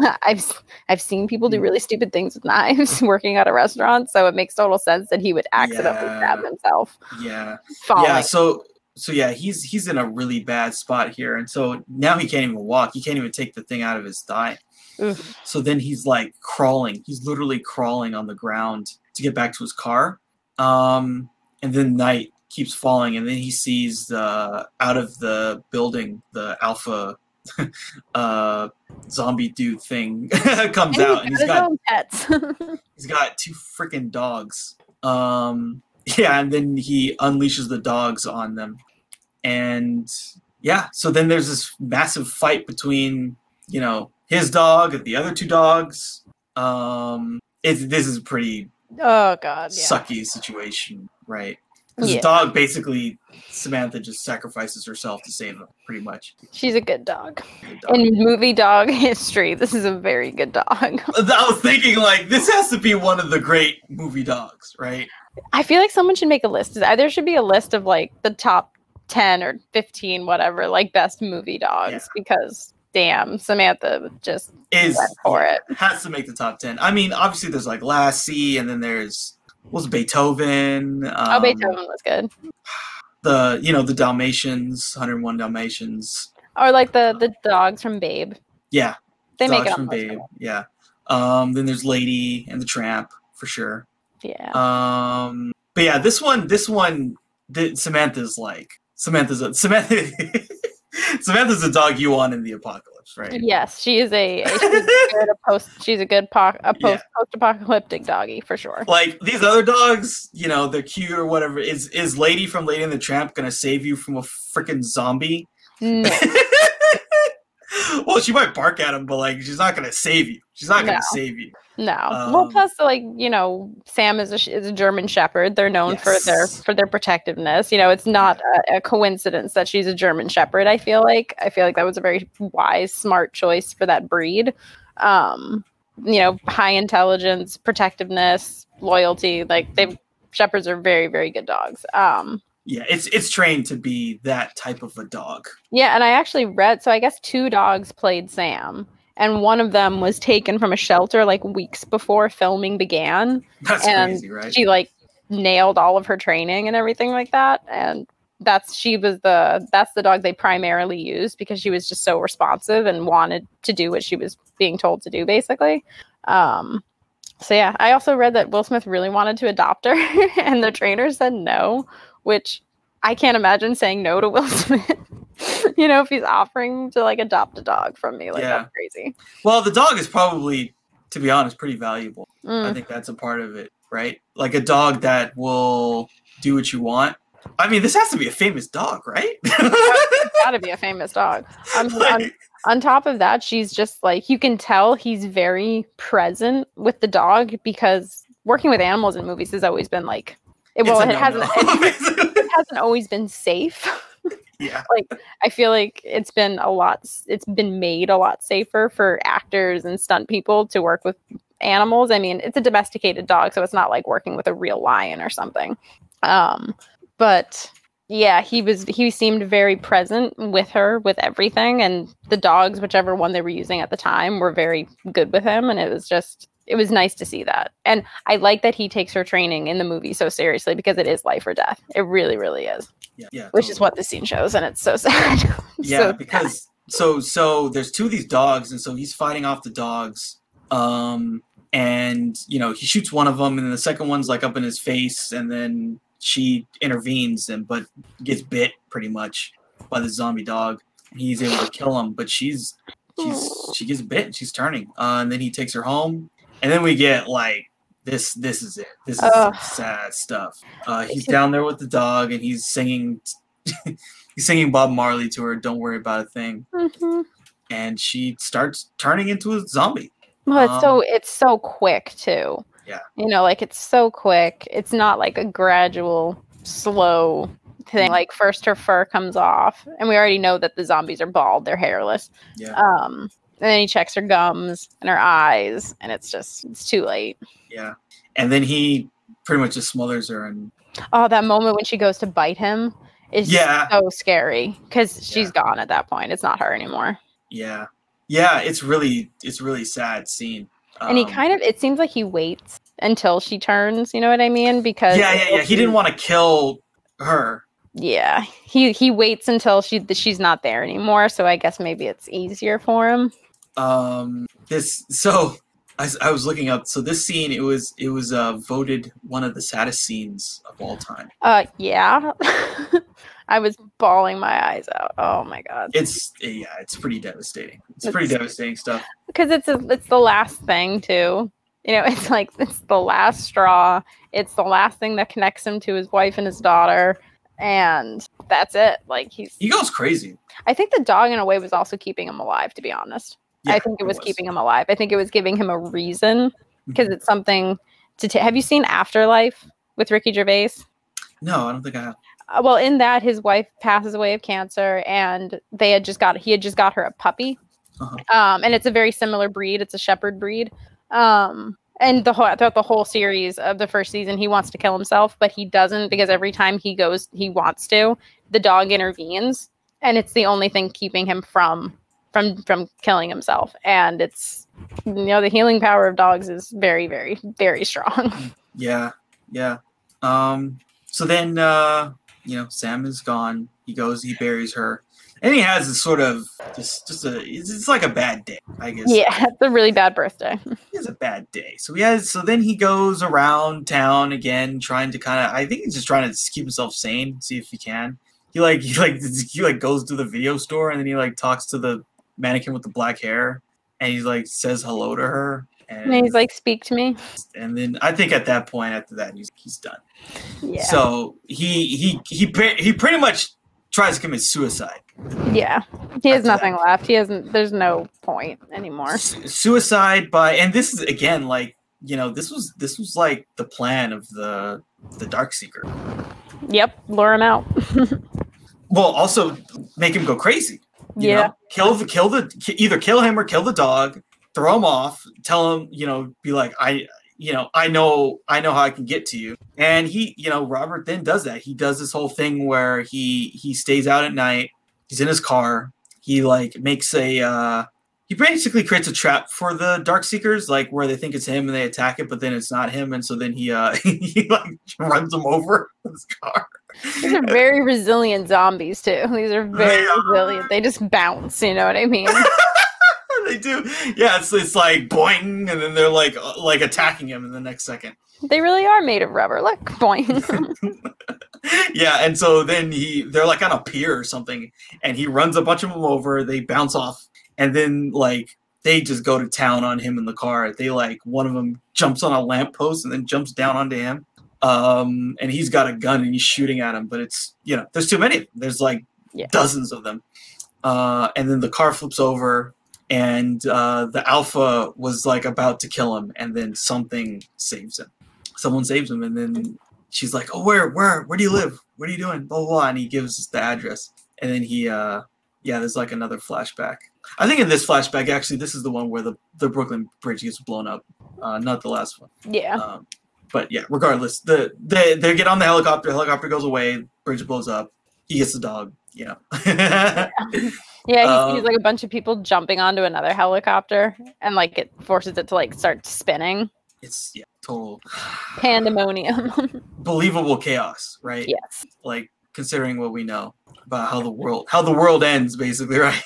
time. I've I've seen people do Mhm. really stupid things with knives working at a restaurant, so it makes total sense that he would accidentally stab himself Yeah. falling. Yeah. So. So yeah, he's he's in a really bad spot here, and so now he can't even walk. He can't even take the thing out of his thigh. Oof. So then he's like crawling. He's literally crawling on the ground to get back to his car. Um, and then night keeps falling, and then he sees the out of the building the alpha uh, zombie dude thing comes And out, and he's got got his own pets. he's got two freaking dogs. Um, yeah, and then he unleashes the dogs on them, and yeah, so then there's this massive fight between you know his dog and the other two dogs. Um, it's this is a pretty oh god, yeah. sucky situation, right? Yeah. the dog basically Samantha just sacrifices herself to save him, pretty much. She's a good dog. The dog. In movie dog history, this is a very good dog. I was thinking like this has to be one of the great movie dogs, right? I feel like someone should make a list. There should be a list of like the top 10 or 15, whatever, like best movie dogs Yeah. because damn, Samantha just Is for it. has to make the top 10. I mean, obviously there's like Lassie and then there's was Beethoven. Um, oh, Beethoven was good. The, you know, the Dalmatians, 101 Dalmatians. Or like the the dogs from Babe. Yeah. They make it from Babe. Yeah. Um, then there's Lady and the Tramp for sure. Yeah. Um, but yeah, this one, this one, the, Samantha's like Samantha's a Samantha. Samantha's a dog you want in the apocalypse, right? yes, she is a, she's a good a post she's a good po- a Yeah. post post apocalyptic doggy for sure. Like these other dogs, you know, they're cute or whatever. Is is Lady from Lady and the Tramp gonna save you from a freaking zombie? No. well, she might bark at him, but like she's not gonna save you. She's not gonna No. save you. No. well, Um, plus, like you know, Sam is a is a German Shepherd. They're known for their for their protectiveness. You know, it's not a, a coincidence that she's a German Shepherd. I feel like I feel like that was a very wise, smart choice for that breed. Um, you know, high intelligence, protectiveness, loyalty. Like they shepherds are very very good dogs. Um, Yeah, it's it's trained to be that type of a dog. yeah, and I actually read. So I guess two dogs played Sam. And one of them was taken from a shelter like weeks before filming began. That's And crazy, right? she like nailed all of her training and everything like that and that's she was the that's the dog they primarily used because she was just so responsive and wanted to do what she was being told to do basically um so yeah i also read that will smith really wanted to adopt her and the trainer said no which i can't imagine saying no to will smith you know if he's offering to like adopt a dog from me like Yeah. that's crazy Well, the dog is probably, to be honest, pretty valuable. Mm. I think that's a part of it, right? Like a dog that will do what you want. I mean, this has to be a famous dog, right? gotta be a famous dog on, on, Like, on top of that, she's just like you can tell he's very present with the dog because working with animals in movies has always been like it, well, it hasn't no-no, it, basically. it hasn't always been safe. yeah, like I feel like it's been a lot it's been made a lot safer for actors and stunt people to work with animals. I mean, it's a domesticated dog, so it's not like working with a real lion or something. Um, but yeah, he was he seemed very present with her with everything and the dogs whichever one they were using at the time were very good with him and it was just it was nice to see that. And I like that he takes her training in the movie so seriously because it is life or death. It really really is. yeah, yeah. Which is what the scene shows and it's so sad. yeah So because so so there's two of these dogs and so he's fighting off the dogs um and you know he shoots one of them and then the second one's like up in his face and then she intervenes and but gets bit pretty much by the zombie dog. And he's able to kill him, but she's she's she gets bit. She's turning, uh, and then he takes her home, and then we get like this. This is it. This is Ugh. sad stuff. Uh, he's down there with the dog, and he's singing. he's singing Bob Marley to her. Don't worry about a thing. Mhm. And she starts turning into a zombie. Well, it's so Um, it's so quick too. Yeah. You know, like it's so quick. It's not like a gradual, slow thing. Like first her fur comes off, and we already know that the zombies are bald; they're hairless. Yeah, Um, and then he checks her gums and her eyes, and it's just it's too late. yeah. And then he pretty much just smothers her, and Oh, that moment when she goes to bite him is Yeah. so scary because she's Yeah. gone at that point. It's not her anymore. yeah, yeah. It's really it's really sad scene. and he Um, kind of it seems like he waits until she turns. You know what I mean? Because yeah, yeah, yeah. He didn't want to kill her. Yeah, he he waits until she she's not there anymore. So I guess maybe it's easier for him. Um, this so I, I, was looking up. So this scene it was it was uh voted one of the saddest scenes of all time. Uh, yeah, I was bawling my eyes out. Oh my god, It's yeah, it's pretty devastating. It's pretty devastating stuff. because it's a, it's the last thing too. You know, it's like it's the last straw. It's the last thing that connects him to his wife and his daughter, and that's it. Like he's. He goes crazy. I think the dog in a way was also keeping him alive. To be honest. Yeah, I think it was, keeping him alive. I think it was giving him a reason because it's something to Have you seen Afterlife with Ricky Gervais? No, I don't think I have. Uh, well, in that, his wife passes away of cancer, and they had just got he had just got her a puppy, Uh-huh. um, and it's a very similar breed. It's a shepherd breed. Um, and the whole throughout the whole series of the first season, he wants to kill himself, but he doesn't because every time he goes, he wants to. The dog intervenes, and it's the only thing keeping him from from from killing himself. And it's you know the healing power of dogs is very very very strong. Yeah, yeah. Um. So then, uh, you know, Sam is gone. He goes. He buries her, and he has this sort of just just a. It's, it's like a bad day, I guess. yeah, it's a really bad birthday. it's a bad day. So he has. So then he goes around town again, trying to kind of. I think he's just trying to keep himself sane, see if he can. He like he like he like goes to the video store and then he like talks to the mannequin with the black hair, and he like says hello to her. And, And he's like, "Speak to me." and then I think at that point, after that, he's he's done. Yeah. So he he he he pretty much tries to commit suicide. Yeah, he has nothing that. left. He hasn't. There's no point anymore. Su- suicide by and this is again like you know this was this was like the plan of the the dark seeker Yep, lure him out. well also make him go crazy you yeah, know? kill the kill the either kill him or kill the dog throw him off tell him you know be like i you know i know i know how i can get to you. And he you know robert then does that. He does this whole thing where he he stays out at night. He's in his car. He like makes a uh he basically creates a trap for the dark seekers like where they think it's him and they attack it but then it's not him. And so then he uh he like runs them over with his car these are very resilient zombies too. These are very are. resilient. They just bounce. You know what I mean? they do yeah it's, it's like boing and then they're like uh, like attacking him in the next second they really are made of rubber. Look, point. yeah and so then he they're like on a pier or something and he runs a bunch of them over they bounce off and then like they just go to town on him in the car they like one of them jumps on a lamppost and then jumps down onto him um and he's got a gun and he's shooting at him but it's you know there's too many there's like Yeah. dozens of them. Uh and then the car flips over and uh the alpha was like about to kill him and then something saves him. Someone saves him and then she's like oh where where where do you live? What are you doing? Blah blah, blah. and he gives the address. And then he uh yeah there's like another flashback. I think in this flashback actually this is the one where the the brooklyn bridge gets blown up uh not the last one. Yeah, um, but yeah, regardless, the they they get on the helicopter. helicopter goes away. Bridge blows up. He gets the dog. You know. yeah. He um, sees like a bunch of people jumping onto another helicopter, and like it forces it to like start spinning. it's yeah, total Pandemonium. believable chaos, right? yes. Like considering what we know about how the world how the world ends, basically, right?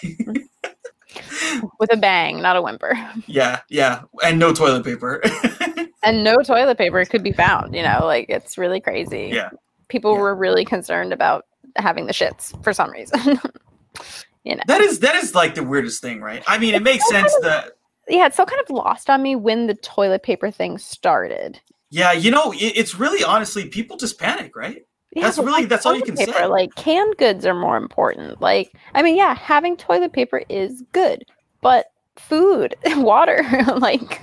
With a bang, not a whimper. yeah, yeah, and no toilet paper. And no toilet paper could be found, you know, like it's really crazy. Yeah. people Yeah. were really concerned about having the shits for some reason. you know. That is that is like the weirdest thing, right? I mean, it makes sense kind that yeah, it's so kind of lost on me when the toilet paper thing started. yeah, you know, it, it's really honestly people just panic, right? Yeah, That's really- why that's all you can say. Like canned goods are more important. Like I mean, yeah, having toilet paper is good, but food, water, like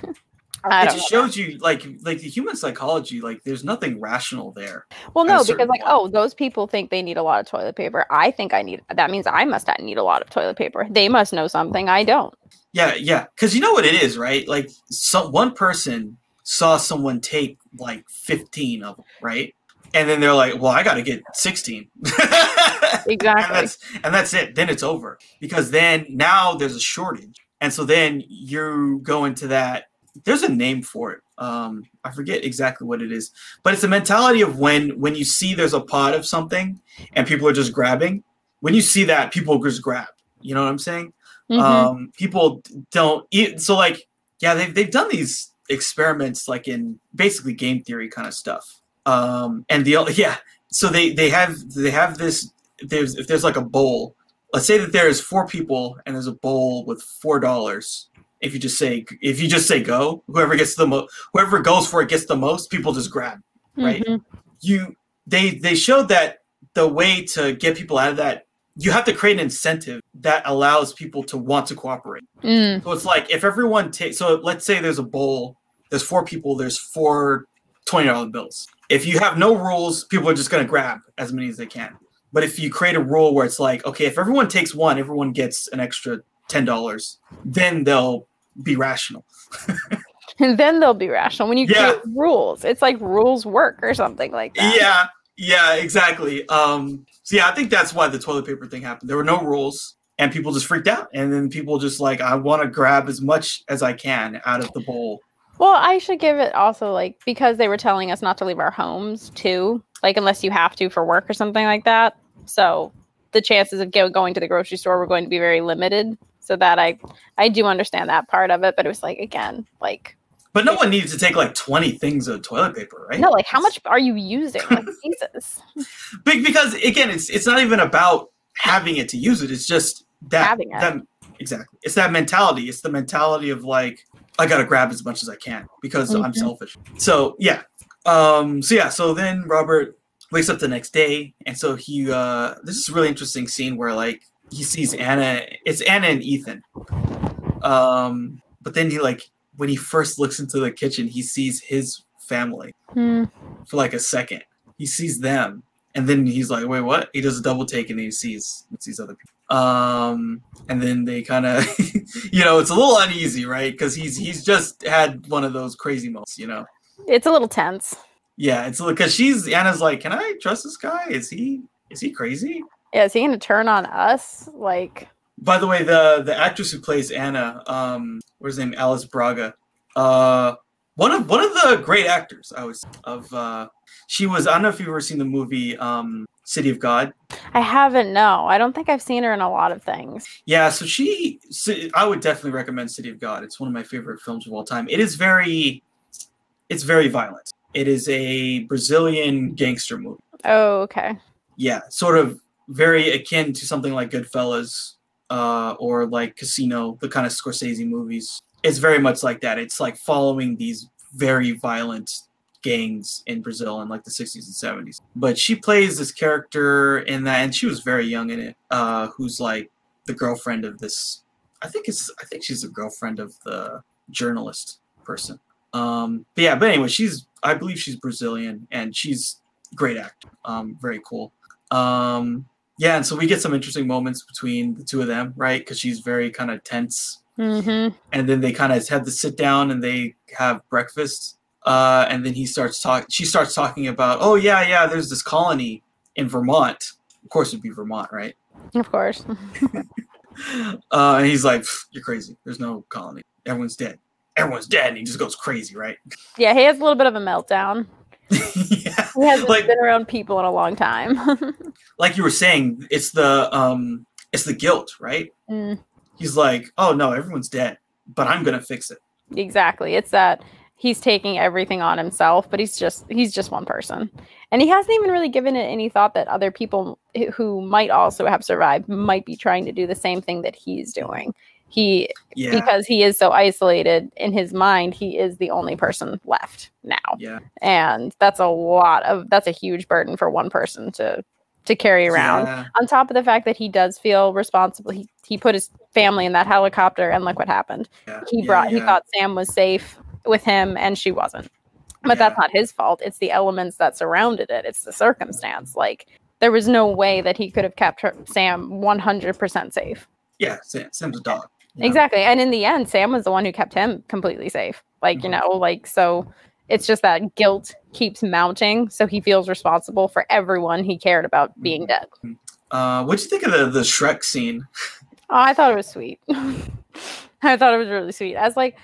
it just know. shows you like like the human psychology, like there's nothing rational there. Well, no, because like, point. oh, those people think they need a lot of toilet paper. I think I need. That means I must need a lot of toilet paper. They must know something I don't. Yeah, yeah, because you know what it is, right? Like, so one person saw someone take like 15 of them, right? And then they're like, "Well, I got to get 16." and Exactly. that's and that's it. Then it's over because then now there's a shortage, and so then you go into that. There's a name for it. Um, I forget exactly what it is, but it's a mentality of when when you see there's a pot of something and people are just grabbing. When you see that, people just grab. You know what I'm saying? Mhm. um people don't eat so like yeah they've, they've done these experiments like in basically game theory kind of stuff um and the yeah so they they have they have this there's if there's like a bowl let's say that there's four people and there's a bowl with four dollars if you just say if you just say go whoever gets the most whoever goes for it gets the most people just grab right. Mhm. you they they showed that the way to get people out of that you have to create an incentive that allows people to want to cooperate Mm. so it's like if everyone takes so let's say there's a bowl there's four people there's four $20 bills if you have no rules people are just going to grab as many as they can but if you create a rule where it's like okay if everyone takes one everyone gets an extra $10 then they'll be rational And then they'll be rational when you Yeah. create rules. It's like rules work or something like that. Yeah, yeah, exactly. Um, so yeah, I think that's why the toilet paper thing happened. There were no rules, and people just freaked out, and then people just like, I want to grab as much as I can out of the bowl. Well, I should give it also like because they were telling us not to leave our homes too, like unless you have to for work or something like that. So the chances of go- going to the grocery store were going to be very limited. So that I I do understand that part of it, but it was like again, like But no one needs to take like twenty things of toilet paper, right? no, like how much are you using? Like Jesus, Big because again, it's it's not even about having it to use it. It's just that Having it. that exactly. It's that mentality. It's the mentality of like I gotta grab as much as I can because I'm Mhm. selfish. So yeah. Um. So yeah. So then Robert wakes up the next day, and so he. uh This is a really interesting scene where like he sees Anna. It's Anna and Ethan. Um. But then he like when he first looks into the kitchen, he sees his family Hmm. for like a second. He sees them, and then he's like, "Wait, what?" He does a double take, and he sees sees other people. Um, and then they kind of, you know, it's a little uneasy, right? Because he's he's just had one of those crazy moments, you know. it's a little tense. Yeah, it's because she's Anna's like, "Can I trust this guy? Is he is he crazy?" Yeah, is he going to turn on us? Like, By the way, the the actress who plays Anna, um, what's her name, Alice Braga, uh, one of one of the great actors. I was of. uh She was. I don't know if you've ever seen the movie um, City of God. I haven't. No, I don't think I've seen her in a lot of things. Yeah, so she, Ci- I would definitely recommend City of God. It's one of my favorite films of all time. It is very, it's very violent. It is a Brazilian gangster movie. Oh, okay. Yeah, sort of very akin to something like Goodfellas uh, or like Casino, the kind of Scorsese movies. It's very much like that. It's like following these very violent gangs in Brazil in like the 60s and 70s. But she plays this character in that, and she was very young in it, uh, who's like the girlfriend of this. I think it's. I think she's the girlfriend of the journalist person. Um, but yeah, but anyway, she's. I believe she's Brazilian, and she's great actor. Um, very cool. Um, yeah, and so we get some interesting moments between the two of them, right? Because she's very kind of tense Mm-hmm. and then they kind of have to sit down and they have breakfast uh, and then he starts talking she starts talking about oh yeah yeah there's this colony in vermont of course it'd be vermont right Of course. uh, and he's like you're crazy there's no colony everyone's dead everyone's dead and he just goes crazy right Yeah, he has a little bit of a meltdown. yeah He hasn't Like- been around people in a long time. like you were saying it's the um it's the guilt right Mm, he's like oh no everyone's dead but i'm gonna fix it exactly. It's that he's taking everything on himself, but he's just he's just one person. And he hasn't even really given it any thought that other people who might also have survived might be trying to do the same thing that he's doing. He Yeah. because he is so isolated in his mind, he is the only person left now. yeah. And that's a lot of that's a huge burden for one person to to carry around Yeah. on top of the fact that he does feel responsible he, he put his family in that helicopter and look what happened Yeah. he brought he thought sam was safe with him and she wasn't but that's not his fault it's the elements that surrounded it it's the circumstance like there was no way that he could have kept her, sam 100% safe Yeah. Sam, Sam's a dog. Exactly and in the end sam was the one who kept him completely safe like you Mhm. know like so it's just that guilt keeps mounting so he feels responsible for everyone he cared about being Mhm. dead Uh, what'd you think of the the Shrek scene? Oh, I thought it was sweet. I thought it was really sweet. As like,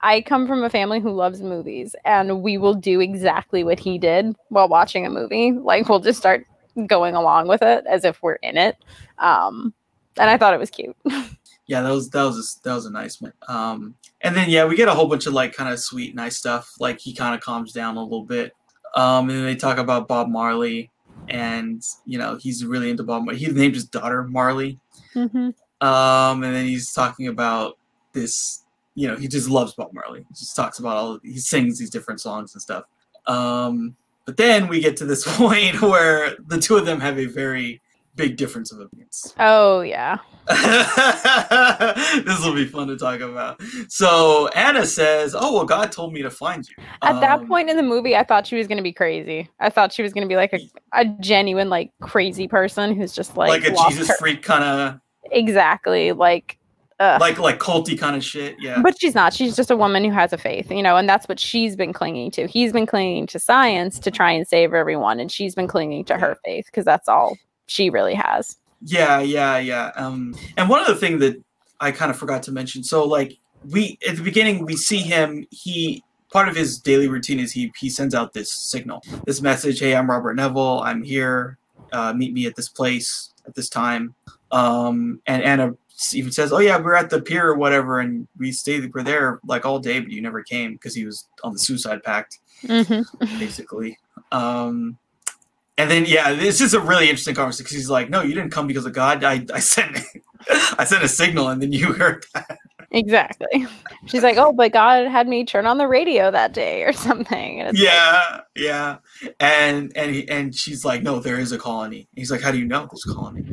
I come from a family who loves movies, and we will do exactly what he did while watching a movie. Like, we'll just start going along with it as if we're in it. Um, and I thought it was cute. Yeah, that was that was a, that was a nice one. Um, and then yeah, we get a whole bunch of like kind of sweet, nice stuff. Like he kind of calms down a little bit. Um, and then they talk about Bob Marley, and you know he's really into Bob. Marley. He named his daughter Marley. mm-hmm. Um, and then he's talking about this. You know, he just loves Bob Marley. He just talks about all. He sings these different songs and stuff. Um, but then we get to this point where the two of them have a very big difference of opinions. Oh yeah. this will be fun to talk about. So Anna says, "Oh well, God told me to find you." At that Um, point in the movie, I thought she was going to be crazy. I thought she was going to be like a, a genuine, like crazy person who's just like, like, a Jesus her- freak kind of. Exactly. Like, uh, of, like like culty kind of shit. Yeah, But she's not. She's just a woman who has a faith, you know, and that's what she's been clinging to. He's been clinging to science to try and save everyone, and she's been clinging to her faith because that's all she really has. yeah, yeah, yeah. Um, and one other thing that I kind of forgot to mention. So like we at the beginning we see him. He part of his daily routine is he he sends out this signal, this message. Hey, I'm Robert Neville. I'm here. Uh, meet me at this place at this time. Um, and Anna even says, "Oh yeah, we're at the pier or whatever, and we stayed. We're there like all day, but you never came because he was on the suicide pact, Mm-hmm. basically." Um, and then yeah, this is a really interesting conversation because he's like, "No, you didn't come because of God. I, I sent I sent a signal, and then you heard that." Exactly. She's like, oh, but God had me turn on the radio that day or something. It's like, Yeah, yeah. And and he, and she's like, "No, there is a colony." He's like, "How do you know there's a colony?"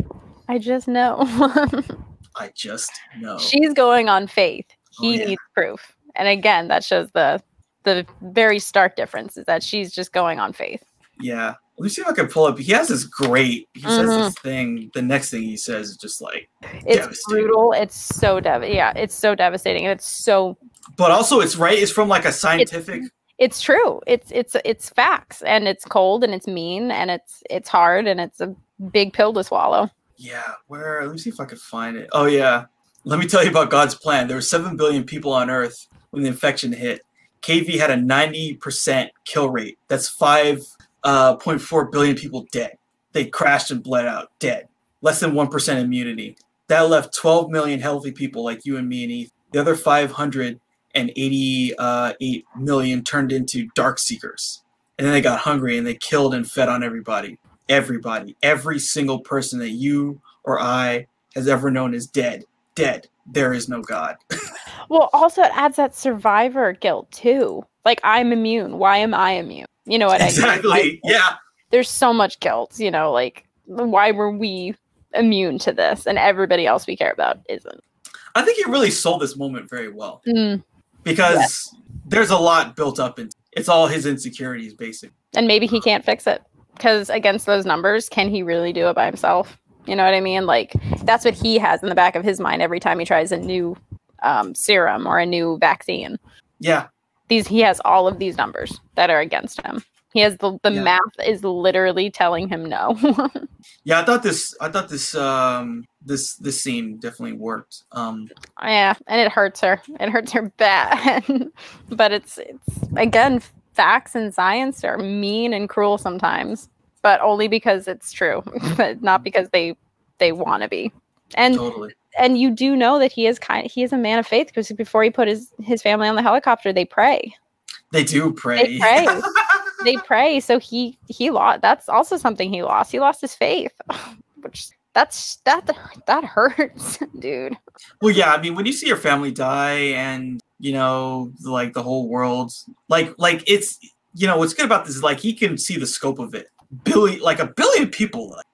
I just know. I just know. She's going on faith. Oh, He yeah. needs proof. And again, that shows the the very stark difference is that she's just going on faith. Yeah. Let me see if I can pull up. He has this great. He says Mm-hmm. this thing. The next thing he says is just like, It's brutal. It's so dev yeah, it's so devastating. And it's so but also it's right. It's from like a scientific. it's true. It's it's it's facts and it's cold and it's mean and it's it's hard and it's a big pill to swallow. Yeah. Where? Let me see if I can find it. Oh yeah. Let me tell you about God's plan. There were seven billion people on Earth when the infection hit. KV had a ninety percent kill rate. That's five uh, point four billion people dead. They crashed and bled out, dead. Less than one percent immunity. That left twelve million healthy people like you and me and Eve. The other five hundred and eighty-eight million turned into dark seekers, and then they got hungry and they killed and fed on everybody. Everybody, every single person that you or I has ever known is dead. Dead. There is no God. Well, also it adds that survivor guilt too. Like I'm immune. Why am I immune? You know what I mean? exactly. Like, Yeah. there's so much guilt, you know, like why were we immune to this and everybody else we care about isn't? I think he really sold this moment very well Mm. because there's a lot built up in it's all his insecurities, basically. And maybe he can't fix it because against those numbers, can he really do it by himself? You know what I mean? Like that's what he has in the back of his mind every time he tries a new um, serum or a new vaccine. Yeah. These he has all of these numbers that are against him. He has the the Yeah. math is literally telling him no. Yeah, I thought this I thought this um this this scene definitely worked. Um Yeah, and it hurts her. It hurts her bad. but it's it's again facts and science are mean and cruel sometimes, but only because it's true, but not because they they want to be. And totally. And you do know that he is kind he is a man of faith because before he put his his family on the helicopter, they pray. They do pray. They pray. they pray. So he he lost. That's also something he lost. He lost his faith, which that's that that hurts, dude. Well, yeah. I mean, when you see your family die, and you know, like the whole world, like like it's you know what's good about this is like he can see the scope of it. Billion, like a billion people. Like,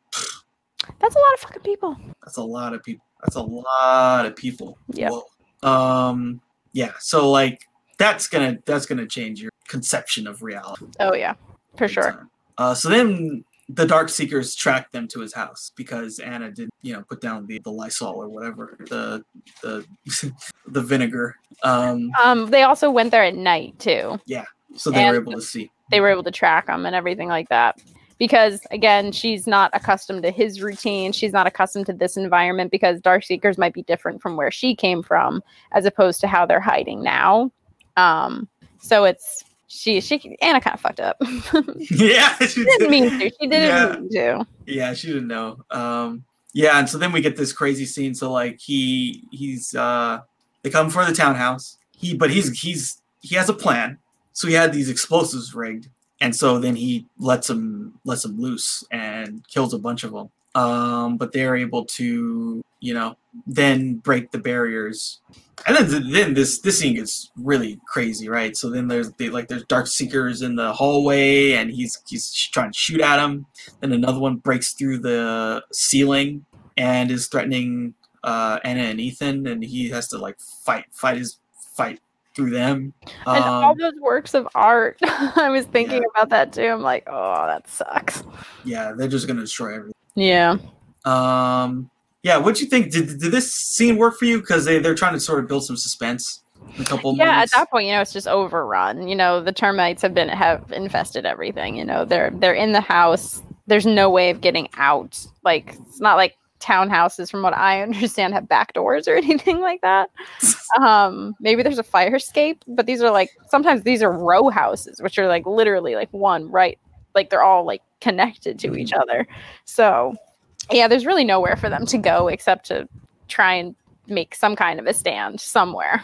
That's a lot of fucking people. that's a lot of people. That's a lot of people. Yep. Whoa. Um. Yeah. So like that's gonna that's gonna change your conception of reality. Oh yeah, for sure. Uh, so then the Dark Seekers tracked them to his house because Anna did, you know, put down the, the Lysol or whatever, the the the vinegar. Um, Um, they also went there at night too. Yeah, so they were able to see. They were able to track them and everything like that. Because again, she's not accustomed to his routine. She's not accustomed to this environment because Dark Seekers might be different from where she came from, as opposed to how they're hiding now. Um, so it's she she Anna kind of fucked up. yeah, she didn't did. mean to. She didn't Yeah. mean to. Yeah, she didn't know. Um, yeah, and so then we get this crazy scene. So like he he's uh, they come for the townhouse. He but he's he's he has a plan. So he had these explosives rigged, and so then he lets them lets them loose and kills a bunch of them. Um, but they're able to you know then break the barriers. And then, then this this scene gets really crazy, right? So then there's like there's dark seekers in the hallway, and he's he's trying to shoot at him. Then another one breaks through the ceiling and is threatening uh, Anna and Ethan, and he has to like fight fight his fight through them. And all Um, those works of art. I was thinking Yeah. about that too. I'm like, oh, that sucks. yeah, they're just gonna destroy everything. Yeah. Um, yeah, what'd you think? Did, did this scene work for you? Because they they're trying to sort of build some suspense. A couple yeah at that point you know it's just overrun you know the termites have been have infested everything you know they're they're in the house there's no way of getting out like it's not like townhouses from what i understand have back doors or anything like that um maybe there's a fire escape but these are like sometimes these are row houses which are like literally like one right like they're all like connected to each other so yeah there's really nowhere for them to go except to try and make some kind of a stand somewhere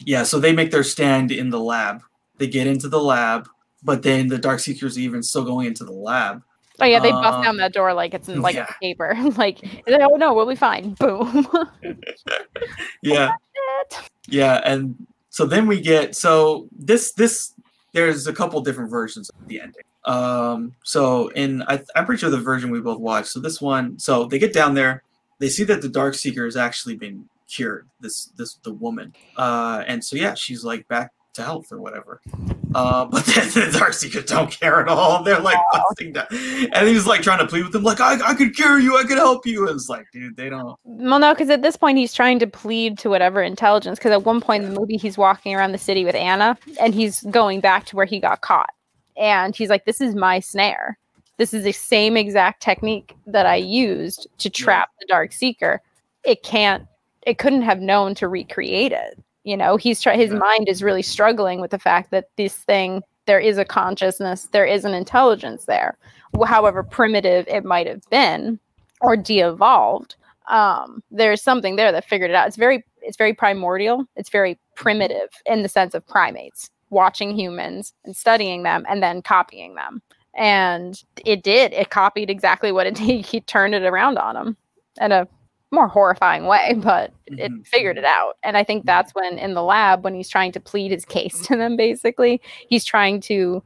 Yeah, so they make their stand in the lab. They get into the lab, but then the Dark Seekers are even still going into the lab. Oh yeah, they bust Um, down that door like it's in like yeah. a paper. like, oh no, we'll be fine. Boom. Yeah, yeah, and so then we get so this this there's a couple different versions of the ending. Um, so in I, I'm pretty sure the version we both watched. So this one, so they get down there, they see that the Dark Seeker has actually been cured. This this the woman, uh, and so yeah, she's like back to health or whatever. Uh, but then the Dark Seekers don't care at all. They're like busting down, and he's like trying to plead with them, like I I could cure you, I could help you. And it's like, dude, they don't. Well, no, because at this point he's trying to plead to whatever intelligence. Because at one point in the movie he's walking around the city with Anna, and he's going back to where he got caught, and he's like, "This is my snare. This is the same exact technique that I used to trap the Dark Seeker. It can't. It couldn't have known to recreate it. You know, he's try- his Yeah. mind is really struggling with the fact that this thing there is a consciousness, there is an intelligence there, however primitive it might have been or de-evolved. Um, there's something there that figured it out. It's very, it's very primordial. It's very primitive in the sense of primates watching humans and studying them and then copying them. And it did. It copied exactly what it did. He turned it around on them in a more horrifying way, but Mhm. it figured it out. And I think that's when in the lab, when he's trying to plead his case to them, basically, he's trying to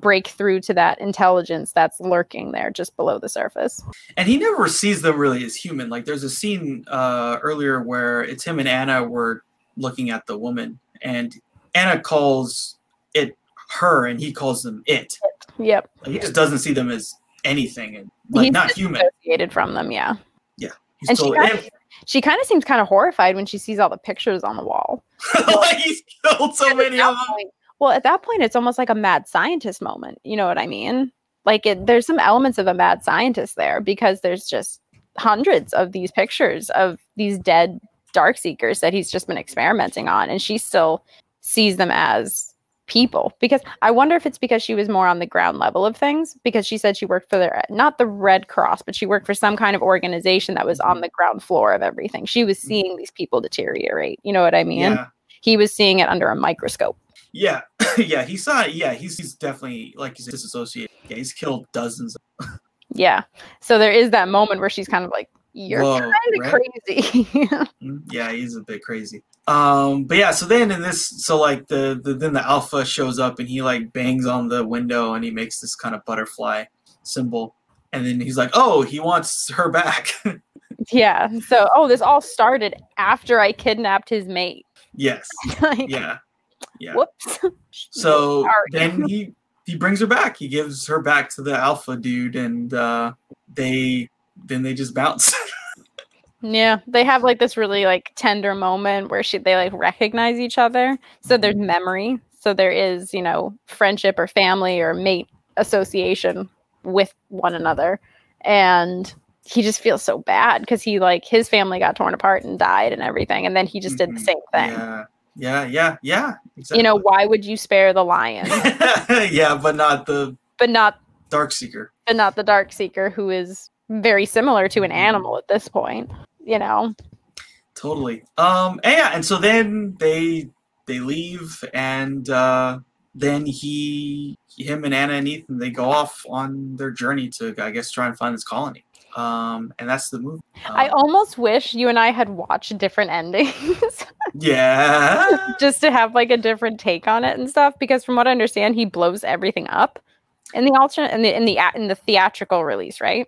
break through to that intelligence that's lurking there just below the surface. and he never sees them really as human. Like there's a scene uh, earlier where it's him and Anna were looking at the woman, and Anna calls it her, and he calls them it. Yep. Like, he just doesn't see them as anything, and like He's not human. Dissociated from them, yeah. He's and she kinda- She kind of seems kind of horrified when she sees all the pictures on the wall. like he's killed so And many of them. point- well, at that point, it's almost like a mad scientist moment. You know what I mean? Like, it, there's some elements of a mad scientist there because there's just hundreds of these pictures of these dead dark seekers that he's just been experimenting on, and she still sees them as people. Because I wonder if it's because she was more on the ground level of things. Because she said she worked for the not the Red Cross, but she worked for some kind of organization that was on the ground floor of everything. She was seeing these people deteriorate. You know what I mean? Yeah, He was seeing it under a microscope. Yeah, yeah, he saw. It. Yeah, he's he's definitely like he's disassociated. Yeah, he's killed dozens. Of, Yeah. So there is that moment where she's kind of like, "You're kind of right? crazy." Mm, yeah, he's a bit crazy. Um, but yeah, so then in this, so like the, the then the alpha shows up and he like bangs on the window and he makes this kind of butterfly symbol, and then he's like, oh, he wants her back. yeah. So oh, this all started after I kidnapped his mate. yes, like, yeah, yeah. Whoops. So then he he brings her back. He gives her back to the alpha dude, and uh, they then they just bounce. Yeah, they have like this really like tender moment where she they like recognize each other. So there's Mm-hmm. memory. So there is, you know, friendship or family or mate association with one another. And he just feels so bad because he like his family got torn apart and died and everything. And then he just did the Mhm. same thing. yeah, yeah, yeah, yeah. Exactly. You know, why would you spare the lion, yeah, but not the but not Dark Seeker. but not the dark seeker who is very similar to an Mhm. animal at this point, you know? Totally. Um. And yeah, and so then they they leave, and uh, then he, him, and Anna and Ethan they go off on their journey to, I guess, try and find this colony. Um. And that's the movie. I Um, almost wish you and I had watched different endings. yeah. just to have like a different take on it and stuff because from what i understand he blows everything up in the alternate in the in the in the theatrical release right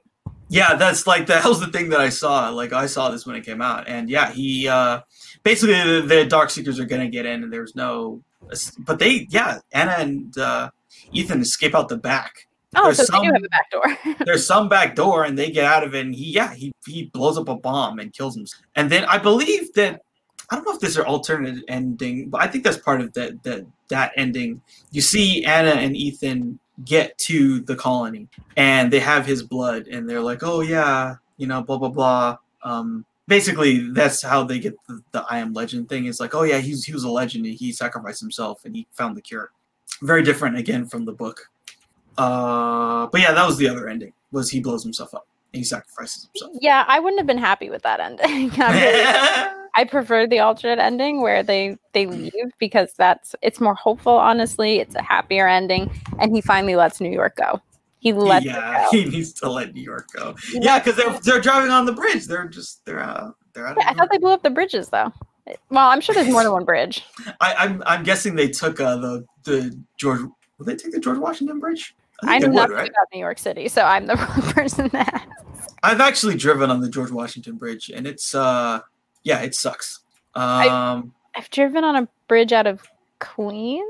Yeah, that's like that was the thing that I saw. Like I saw this when it came out, and yeah, he uh basically the, the Dark Seekers are gonna get in, and there's no, but they yeah, Anna and uh, Ethan escape out the back. oh There's so they do some- have a back door There's some back door, and they get out of it, and he yeah he he blows up a bomb and kills him. And then I believe that I don't know if this is an alternate ending, but I think that's part of that that that ending. You see Anna and Ethan get to the colony, and they have his blood, and they're like, oh yeah, you know, blah blah blah. Um, basically, that's how they get the, the I am legend thing. Is like, oh yeah, he's he was a legend. and He sacrificed himself, and he found the cure. Very different again from the book. Uh, but yeah, that was the other ending. Was he blows himself up? And he sacrifices himself. yeah i wouldn't have been happy with that ending I, prefer the alternate ending where they they leave because that's it's more hopeful honestly it's a happier ending and he finally lets new york go he lets yeah, he needs to let New York go. Yeah, because they're they're driving on the bridge. They're just they're out. They're out. Of Yeah, i thought they blew up the bridges though well i'm sure there's more than one bridge I, I'm I'm guessing they took uh, the the George. Will they take the George Washington Bridge? i think know nothing right? about new york city so i'm the wrong person that. I've actually driven on the George Washington Bridge, and it's uh yeah, it sucks. Um, I've driven on a bridge out of Queens.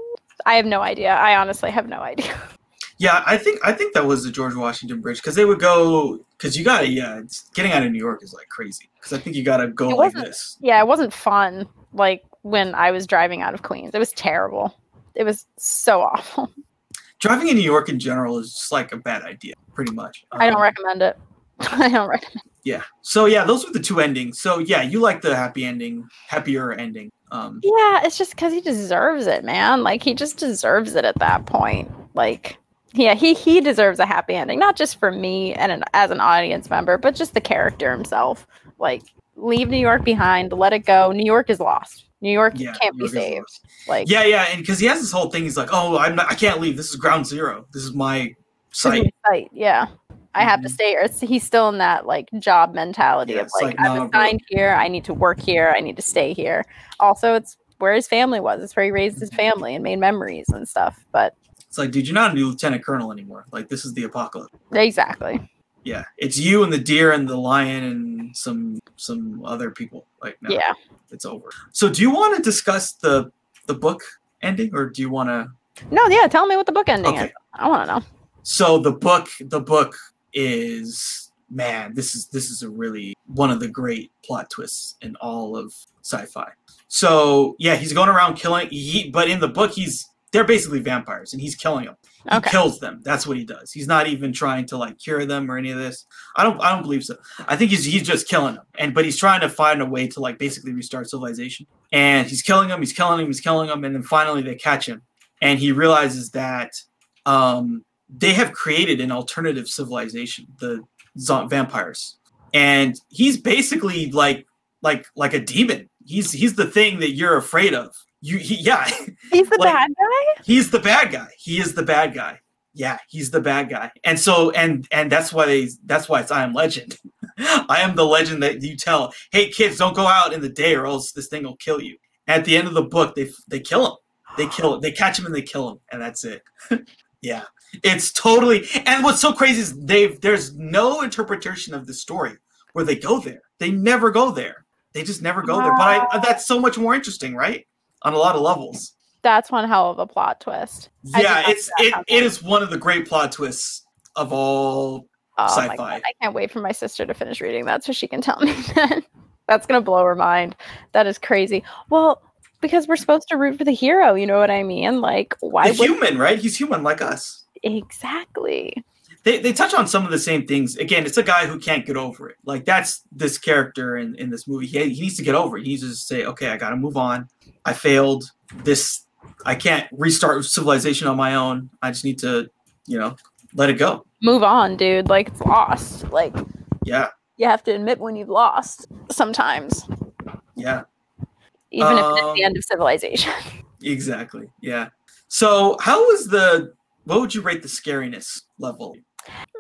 I have no idea. I honestly have no idea. yeah, I think I think that was the George Washington Bridge because they would go because you got to yeah, it's, getting out of New York is like crazy because I think you got to go like this. yeah, it wasn't fun. Like when I was driving out of Queens, it was terrible. It was so awful. Driving in New York in general is just like a bad idea, pretty much. I don't Um, recommend it. I don't recommend. Yeah. So yeah, those were the two endings. So yeah, you like the happy ending, happier ending. Um, Yeah, it's just because he deserves it, man. Like he just deserves it at that point. Like, yeah, he he deserves a happy ending, not just for me and an, as an audience member, but just the character himself. Like, leave New York behind, let it go. New York is lost. New York yeah. can't New be York saved. Like, Yeah, yeah, and because he has this whole thing, he's like, "Oh, I'm not, I can't leave. This is ground zero. This is my This is my site." site, Yeah. I have to Mhm. stay. It's, he's still in that like job mentality Yeah, of like, like, I'm assigned here. I need to work here. I need to stay here. Also, it's where his family was. It's where he raised his Mhm. family and made memories and stuff. But It's like, dude, you're not a new lieutenant colonel anymore. Like, this is the apocalypse. exactly. Yeah, it's you and the deer and the lion and some some other people. Like, no, Yeah. it's over. So, do you want to discuss the the book ending, or do you want to? No, yeah. Tell me what the book ending Okay. is. I want to know. So the book, the book is man. This is this is a really one of the great plot twists in all of sci-fi. So yeah, he's going around killing. He but in the book, he's they're basically vampires, and he's killing them. He Okay. kills them. That's what he does. He's not even trying to like cure them or any of this. I don't. I don't believe so. I think he's he's just killing them, and but he's trying to find a way to like basically restart civilization. And he's killing them. He's killing him. He's killing them, and then finally they catch him, and he realizes that um, they have created an alternative civilization, the vampires, and he's basically like like like a demon. He's he's the thing that you're afraid of, You, he, yeah, He's the Like- bad guy. he's the bad guy. He is the bad guy. Yeah, he's the bad guy. And so, and and that's why they. That's why it's I am Legend. I am the legend that you tell. Hey, kids, don't go out in the day, or else this thing will kill you. At the end of the book, they they kill him. They kill him. They catch him and they kill him, and that's it. yeah, it's totally. And what's so crazy is they've there's no interpretation of the story where they go there. They never go there. They just never go there. But I, that's so much more interesting, right? On a lot of levels. That's one hell of a plot twist. Yeah, it's it, it is one of the great plot twists of all. Oh Sci-fi. I can't wait for my sister to finish reading that so she can tell me that. That's gonna blow her mind. That is crazy. Well, because we're supposed to root for the hero, you know what I mean? Like, why would human, right? He's human like us. Exactly? They, they touch on some of the same things. Again, it's a guy who can't get over it. Like that's this character in, in this movie. He, he needs to get over it. He needs to say, okay, I got to move on. I failed. This I can't restart civilization on my own. I just need to, you know, let it go. Move on, dude. Like it's lost. Like Yeah, you have to admit when you've lost sometimes, yeah. even if it's the Um, end of civilization. Exactly. Yeah. So, how was the? What would you rate the scariness level?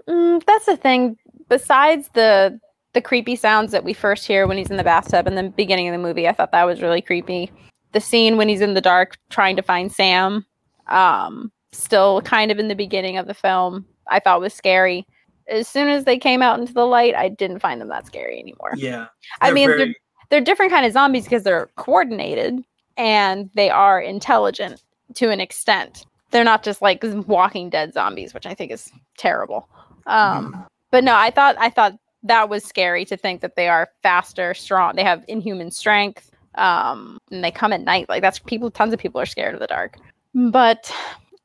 Mm, that's the thing. Besides the the creepy sounds that we first hear when he's in the bathtub in the beginning of the movie, I thought that was really creepy. The scene when he's in the dark trying to find Sam, um, still kind of in the beginning of the film, I thought was scary. As soon as they came out into the light, I didn't find them that scary anymore. Yeah. I mean, they're they're different kind of zombies because they're coordinated and they are intelligent to an extent. They're not just like Walking Dead zombies, which I think is terrible. Um, but no, I thought I thought that was scary to think that they are faster, strong. They have inhuman strength, um, and they come at night. Like that's people. Tons of people are scared of the dark. But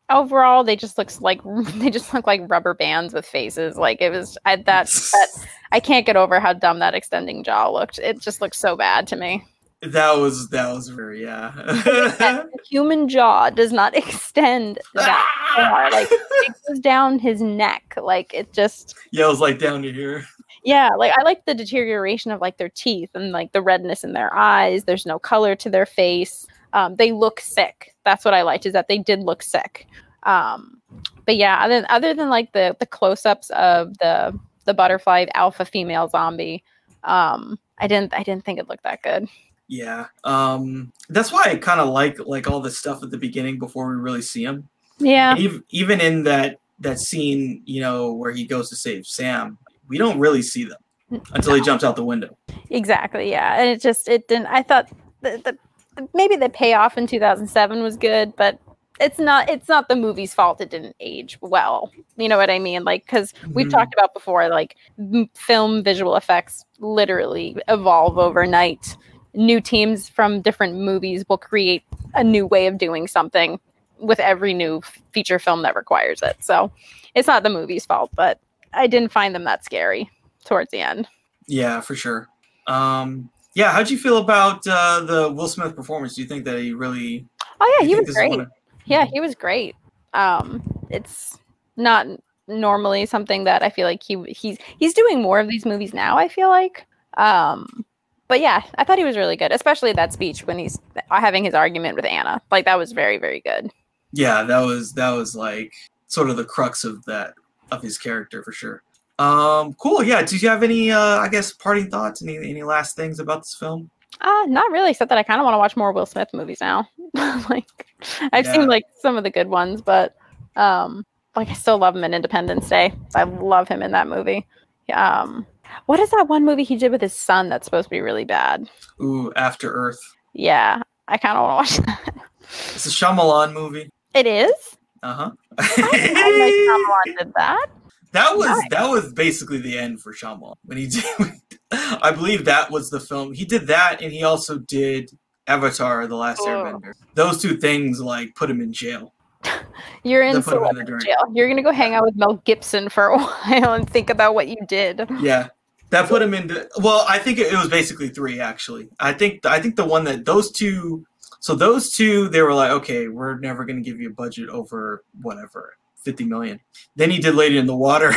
overall, they just looks like they just look like rubber bands with faces. Like it was I, that that I can't get over how dumb that extending jaw looked. It just looked so bad to me. That was that was very yeah. Human jaw does not extend that far. Like it goes down his neck. Like it just yeah, it was like down to here. yeah, like I like the deterioration of like their teeth and like the redness in their eyes. There's no color to their face. Um, they look sick. That's what I liked is that they did look sick. Um, but yeah, other, other than like the the close ups of the the butterfly alpha female zombie, um, I didn't I didn't think it looked that good. Yeah. Um that's why I kind of like like all the stuff at the beginning before we really see him. Yeah, even even in that that scene, you know, where he goes to save Sam, we don't really see them until he jumps out the window. exactly. Yeah, and it just it didn't. I thought the, the maybe the payoff in 2007 was good, but it's not it's not the movie's fault it didn't age well you know what i mean like because we've Mhm. talked about before like m- film visual effects literally evolve overnight new teams from different movies will create a new way of doing something with every new feature film that requires it so it's not the movie's fault but i didn't find them that scary towards the end Yeah, for sure. Um yeah, how'd you feel about uh the Will Smith performance? Do you think that he really oh yeah he was great of- Yeah, he was great. Um, it's not normally something that I feel like he he's he's doing more of these movies now. I feel like, um, but yeah, I thought he was really good, especially that speech when he's having his argument with Anna. Like that was very very good. Yeah, that was that was like sort of the crux of that of his character for sure. Um, cool. Yeah. Did you have any, uh, I guess, parting thoughts? Any any last things about this film? Uh, not really, except that I kind of want to watch more Will Smith movies now. like I've Yeah. seen like some of the good ones, but um, like I still love him in Independence Day. I love him in that movie. Um, what is that one movie he did with his son that's supposed to be really bad? Ooh, After Earth. Yeah, I kind of want to watch that. It's a Shyamalan movie. It is. Uh huh. Shyamalan did that. that was Nice. that was basically the end for Shyamalan when he did. I believe that was the film. He did that, and he also did Avatar: The Last Oh. Airbender. Those two things like put him in jail. You're in They put him in the celebrity dirt. jail. You're gonna go hang out with Mel Gibson for a while and think about what you did. Yeah. That put him into well, I think it, it was basically three actually. I think I think the one that those two so those two they were like, okay, we're never gonna give you a budget over whatever, fifty million. Then he did Lady in the Water.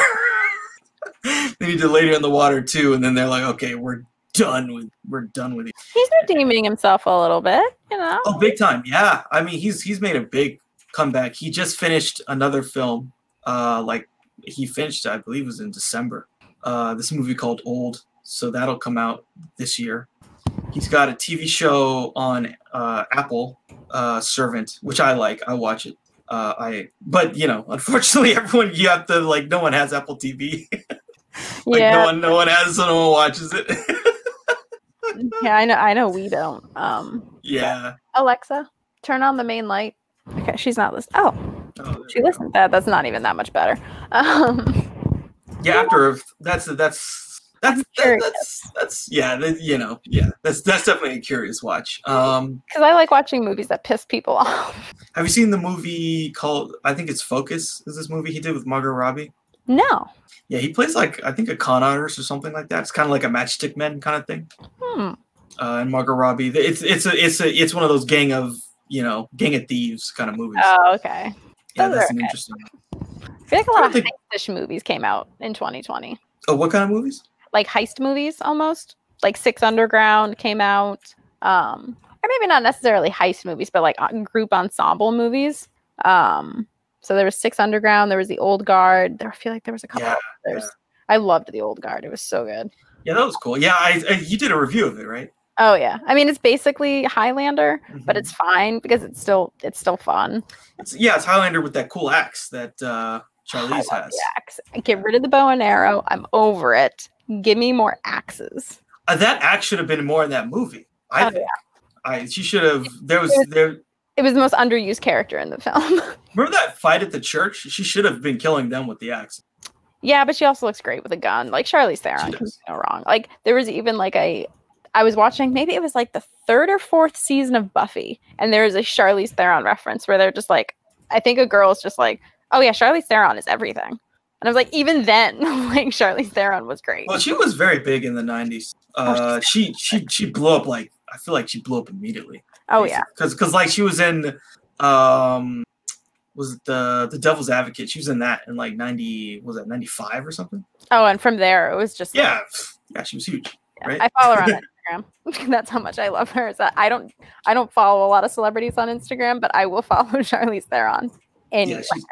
then he did Lady in the Water too, and then they're like, okay, we're done with we're done with it. He's redeeming himself a little bit, you know. Oh, big time! Yeah, I mean he's he's made a big comeback. He just finished another film. Uh, like he finished, I believe, it was in December. Uh, this movie called Old. So that'll come out this year. He's got a TV show on uh, Apple, uh, Servant, which I like. I watch it. Uh, I but you know, unfortunately, everyone you have to like. No one has Apple TV. like yeah, no one, no one has. So no one watches it. yeah, I know. I know we don't. Um, yeah. Alexa, turn on the main light. Okay, she's not listening. Oh, Oh, she listened. That that's not even that much better. Um. After Earth, that's that's that's that, that's that's yeah. that- you know, yeah. That's that's definitely a curious watch. Um, because I like watching movies that piss people off. have you seen the movie called? I think it's Focus. Is this movie he did with Margot Robbie? No. Yeah, he plays like I think a con artist or something like that. It's kind of like a Matchstick Men kind of thing. Hmm. Uh, and Margot Robbie, it's it's a it's a it's one of those gang of you know gang of thieves kind of movies. Oh, okay. yeah, those that's an interesting. I feel like a lot of think- heist movies came out in 2020. Oh, what kind of movies? Like heist movies almost. Like Six Underground came out. Um, or maybe not necessarily heist movies, but like group ensemble movies. Um, so there was Six Underground, there was the Old Guard. There I feel like there was a couple Yeah, others. I loved the Old Guard. It was so good. Yeah, that was cool. Yeah, I, I you did a review of it, right? Oh yeah. I mean it's basically Highlander, but Mhm. it's fine because it's still it's still fun. It's yeah, it's Highlander with that cool axe that uh Charlize has. axe. Get rid of the bow and arrow. I'm over it. Give me more axes. Uh, that axe should have been more in that movie. I Oh, think. I she should have. There was It was- there. It was the most underused character in the film. Remember that fight at the church? She should have been killing them with the axe. yeah, but she also looks great with a gun. Like Charlize Theron She can does. go wrong. Like there was even like a I was watching maybe it was like the third or fourth season of Buffy, and there was a Charlize Theron reference where they're just like, I think a girl's just like, oh yeah, Charlize Theron is everything. And I was like, even then, like Charlize Theron was great. Well, she was very big in the '90s. Oh, Uh, she she she blew up like I feel like she blew up immediately. oh yeah, because because like she was in um was it the the Devil's Advocate? She was in that in like '90 was that '95 or something? oh, and from there it was just like, Yeah, yeah, she was huge. Yeah, right? I follow her on Instagram. That's how much I love her. Is that I don't I don't follow a lot of celebrities on Instagram, but I will follow Charlize Theron. Anywhere. Yeah,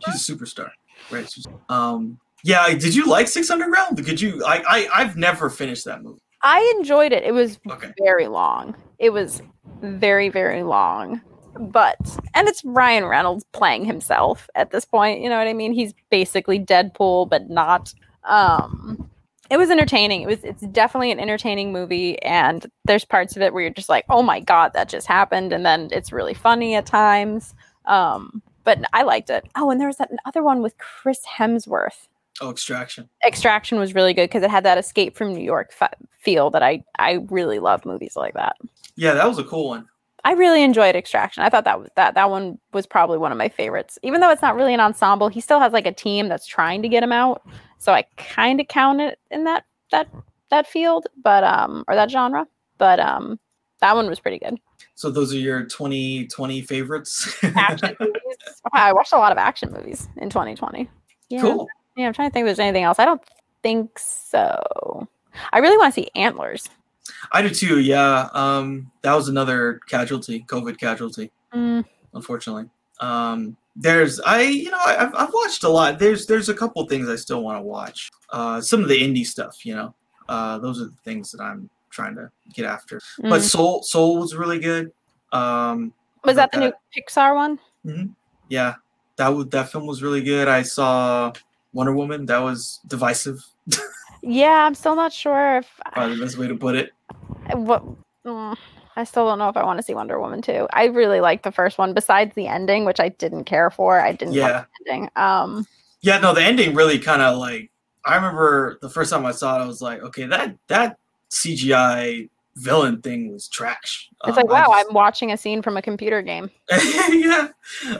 she's a superstar, right? Um, yeah. Did you like Six Underground? Could you? I I I've never finished that movie. I enjoyed it. It was Okay. very long. It was very very long. But and it's Ryan Reynolds playing himself at this point. You know what I mean? He's basically Deadpool, but not. Um, it was entertaining. It was. It's definitely an entertaining movie, and there's parts of it where you're just like, "Oh my god, that just happened," and then it's really funny at times. Um, but I liked it. Oh, and there was that other one with Chris Hemsworth. Oh, Extraction. Extraction was really good because it had that escape from New York f- feel that I I really love movies like that. Yeah, that was a cool one. I really enjoyed Extraction. I thought that was that that one was probably one of my favorites. Even though it's not really an ensemble, he still has like a team that's trying to get him out. So I kind of count it in that that that field, but um or that genre. But um that one was pretty good. So those are your 2020 favorites. Action movies. Wow, I watched a lot of action movies in 2020. Yeah. Cool. Yeah, I'm trying to think if there's anything else. I don't think so. I really want to see Antlers. I do too. Yeah. Um, that was another casualty, COVID casualty. Mm, unfortunately. Um, there's I you know I, I've I've watched a lot. There's there's a couple things I still want to watch. Uh, some of the indie stuff, you know. Uh, those are the things that I'm trying to get after. But mm. Soul Soul was really good. Um, was that thought the new Pixar one? Yeah, that was that film was really good. I saw Wonder Woman. That was divisive. Yeah, I'm still not sure if Probably the best way to put it. what. mm, I still don't know if I want to see Wonder Woman too. I really liked the first one, besides the ending, which I didn't care for. I didn't Yeah. like the ending. Um, Yeah, no, the ending really kind of like I remember the first time I saw it, I was like, okay, that that CGI villain thing was trash. it's Um, like, wow, just- I'm watching a scene from a computer game. yeah,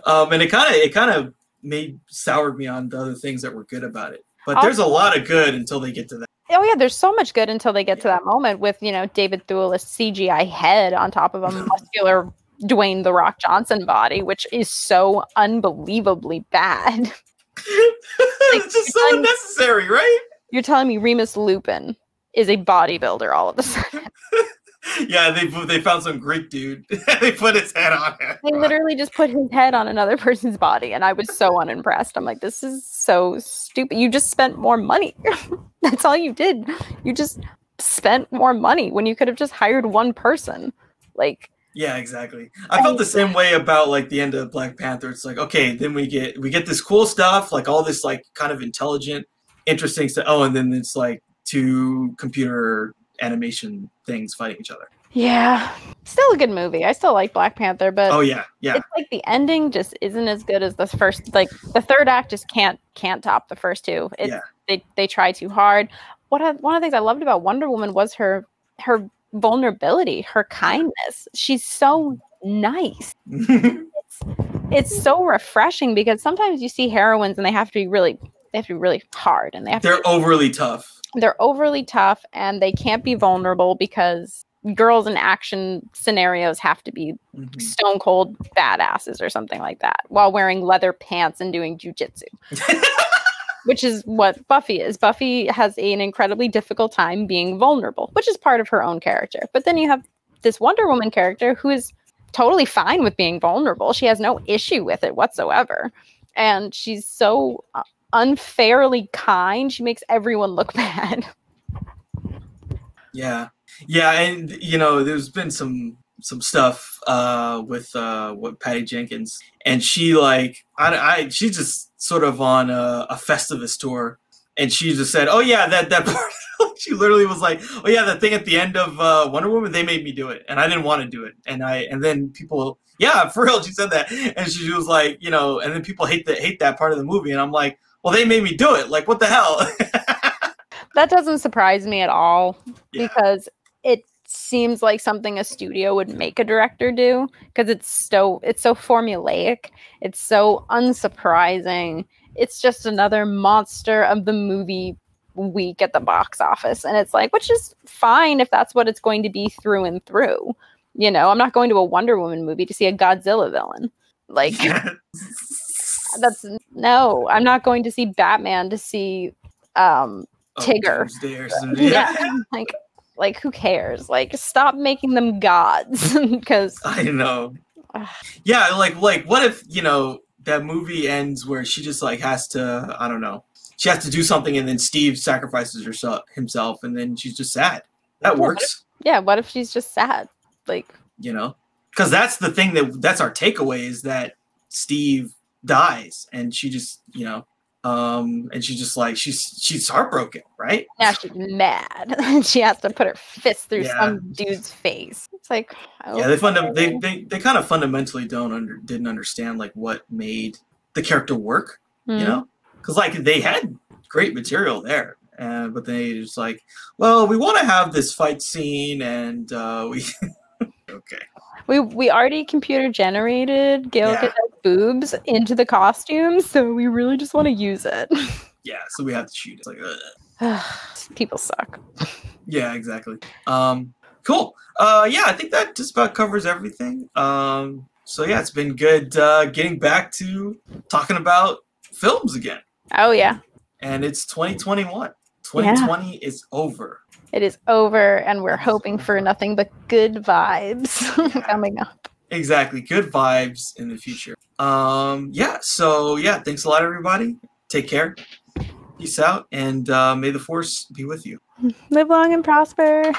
um, and it kind of it kind of made soured me on the other things that were good about it. But there's a lot of good until they get to that. Oh yeah, there's so much good until they get to that moment with you know David Thewlis CGI head on top of a muscular Dwayne the Rock Johnson body, which is so unbelievably bad. it's just so unnecessary, right? You're telling me Remus Lupin is a bodybuilder all of a sudden? yeah, they they found some Greek dude. they put his head on him. They literally just put his head on another person's body, and I was so unimpressed. I'm like, this is so stupid. You just spent more money. That's all you did. You just spent more money when you could have just hired one person. Like, yeah, exactly. I felt the same way about like the end of Black Panther. It's like, okay, then we get we get this cool stuff, like all this like kind of intelligent, interesting stuff. Oh, and then it's like two computer animation things fighting each other. Yeah, still a good movie. I still like Black Panther, but oh yeah, yeah. It's like the ending just isn't as good as the first. Like the third act just can't can't top the first two. It's, yeah. They they try too hard. What I, one of the things I loved about Wonder Woman was her her vulnerability, her kindness. She's so nice. it's, it's so refreshing because sometimes you see heroines and they have to be really they have to be really hard and they have they're to, overly tough they're overly tough and they can't be vulnerable because girls in action scenarios have to be mm-hmm. stone cold badasses or something like that while wearing leather pants and doing jujitsu. which is what Buffy is. Buffy has an incredibly difficult time being vulnerable, which is part of her own character. But then you have this Wonder Woman character who is totally fine with being vulnerable. She has no issue with it whatsoever. And she's so uh, unfairly kind. She makes everyone look bad. Yeah. Yeah, and you know, there's been some some stuff uh with uh with Patty Jenkins and she like I, I she's just sort of on a, a Festivus tour and she just said, "Oh yeah, that that part." she literally was like, "Oh yeah, that thing at the end of uh, Wonder Woman, they made me do it, and I didn't want to do it." And I and then people, yeah, for real, she said that, and she was like, you know, and then people hate that hate that part of the movie, and I'm like, well, they made me do it. Like, what the hell? that doesn't surprise me at all yeah. because it seems like something a studio would make a director do because it's so it's so formulaic it's so unsurprising it's just another monster of the movie week at the box office and it's like which is fine if that's what it's going to be through and through you know i'm not going to a wonder woman movie to see a godzilla villain like that's no i'm not going to see batman to see um oh, tigger. Oh, yeah like like who cares? Like stop making them gods because i know. Yeah like like what if you know that movie ends where she just like has to i don't know she has to do something and then steve sacrifices herself himself and then she's just sad. That works. yeah what if she's just sad? Like you know? Because that's the thing that that's our takeaway is that steve dies and she just you know um and she's just like she's she's heartbroken right now she's mad and she has to put her fist through yeah. some dude's face it's like okay. yeah they funda- they, they they kind of fundamentally don't under didn't understand like what made the character work mm. you know because like they had great material there uh, but they just like well we want to have this fight scene and uh we okay we we already computer generated Gal yeah. boobs into the costumes, so we really just want to use it. Yeah, so we have to shoot it. like people suck. Yeah, exactly. Um, cool. Uh, yeah, I think that just about covers everything. Um, so yeah, it's been good uh, getting back to talking about films again. Oh yeah. And it's 2021. 2020 yeah. is over it is over and we're hoping for nothing but good vibes coming up. Exactly. Good vibes in the future. Um yeah so yeah thanks a lot everybody. Take care. Peace out and uh, may the force be with you. Live long and prosper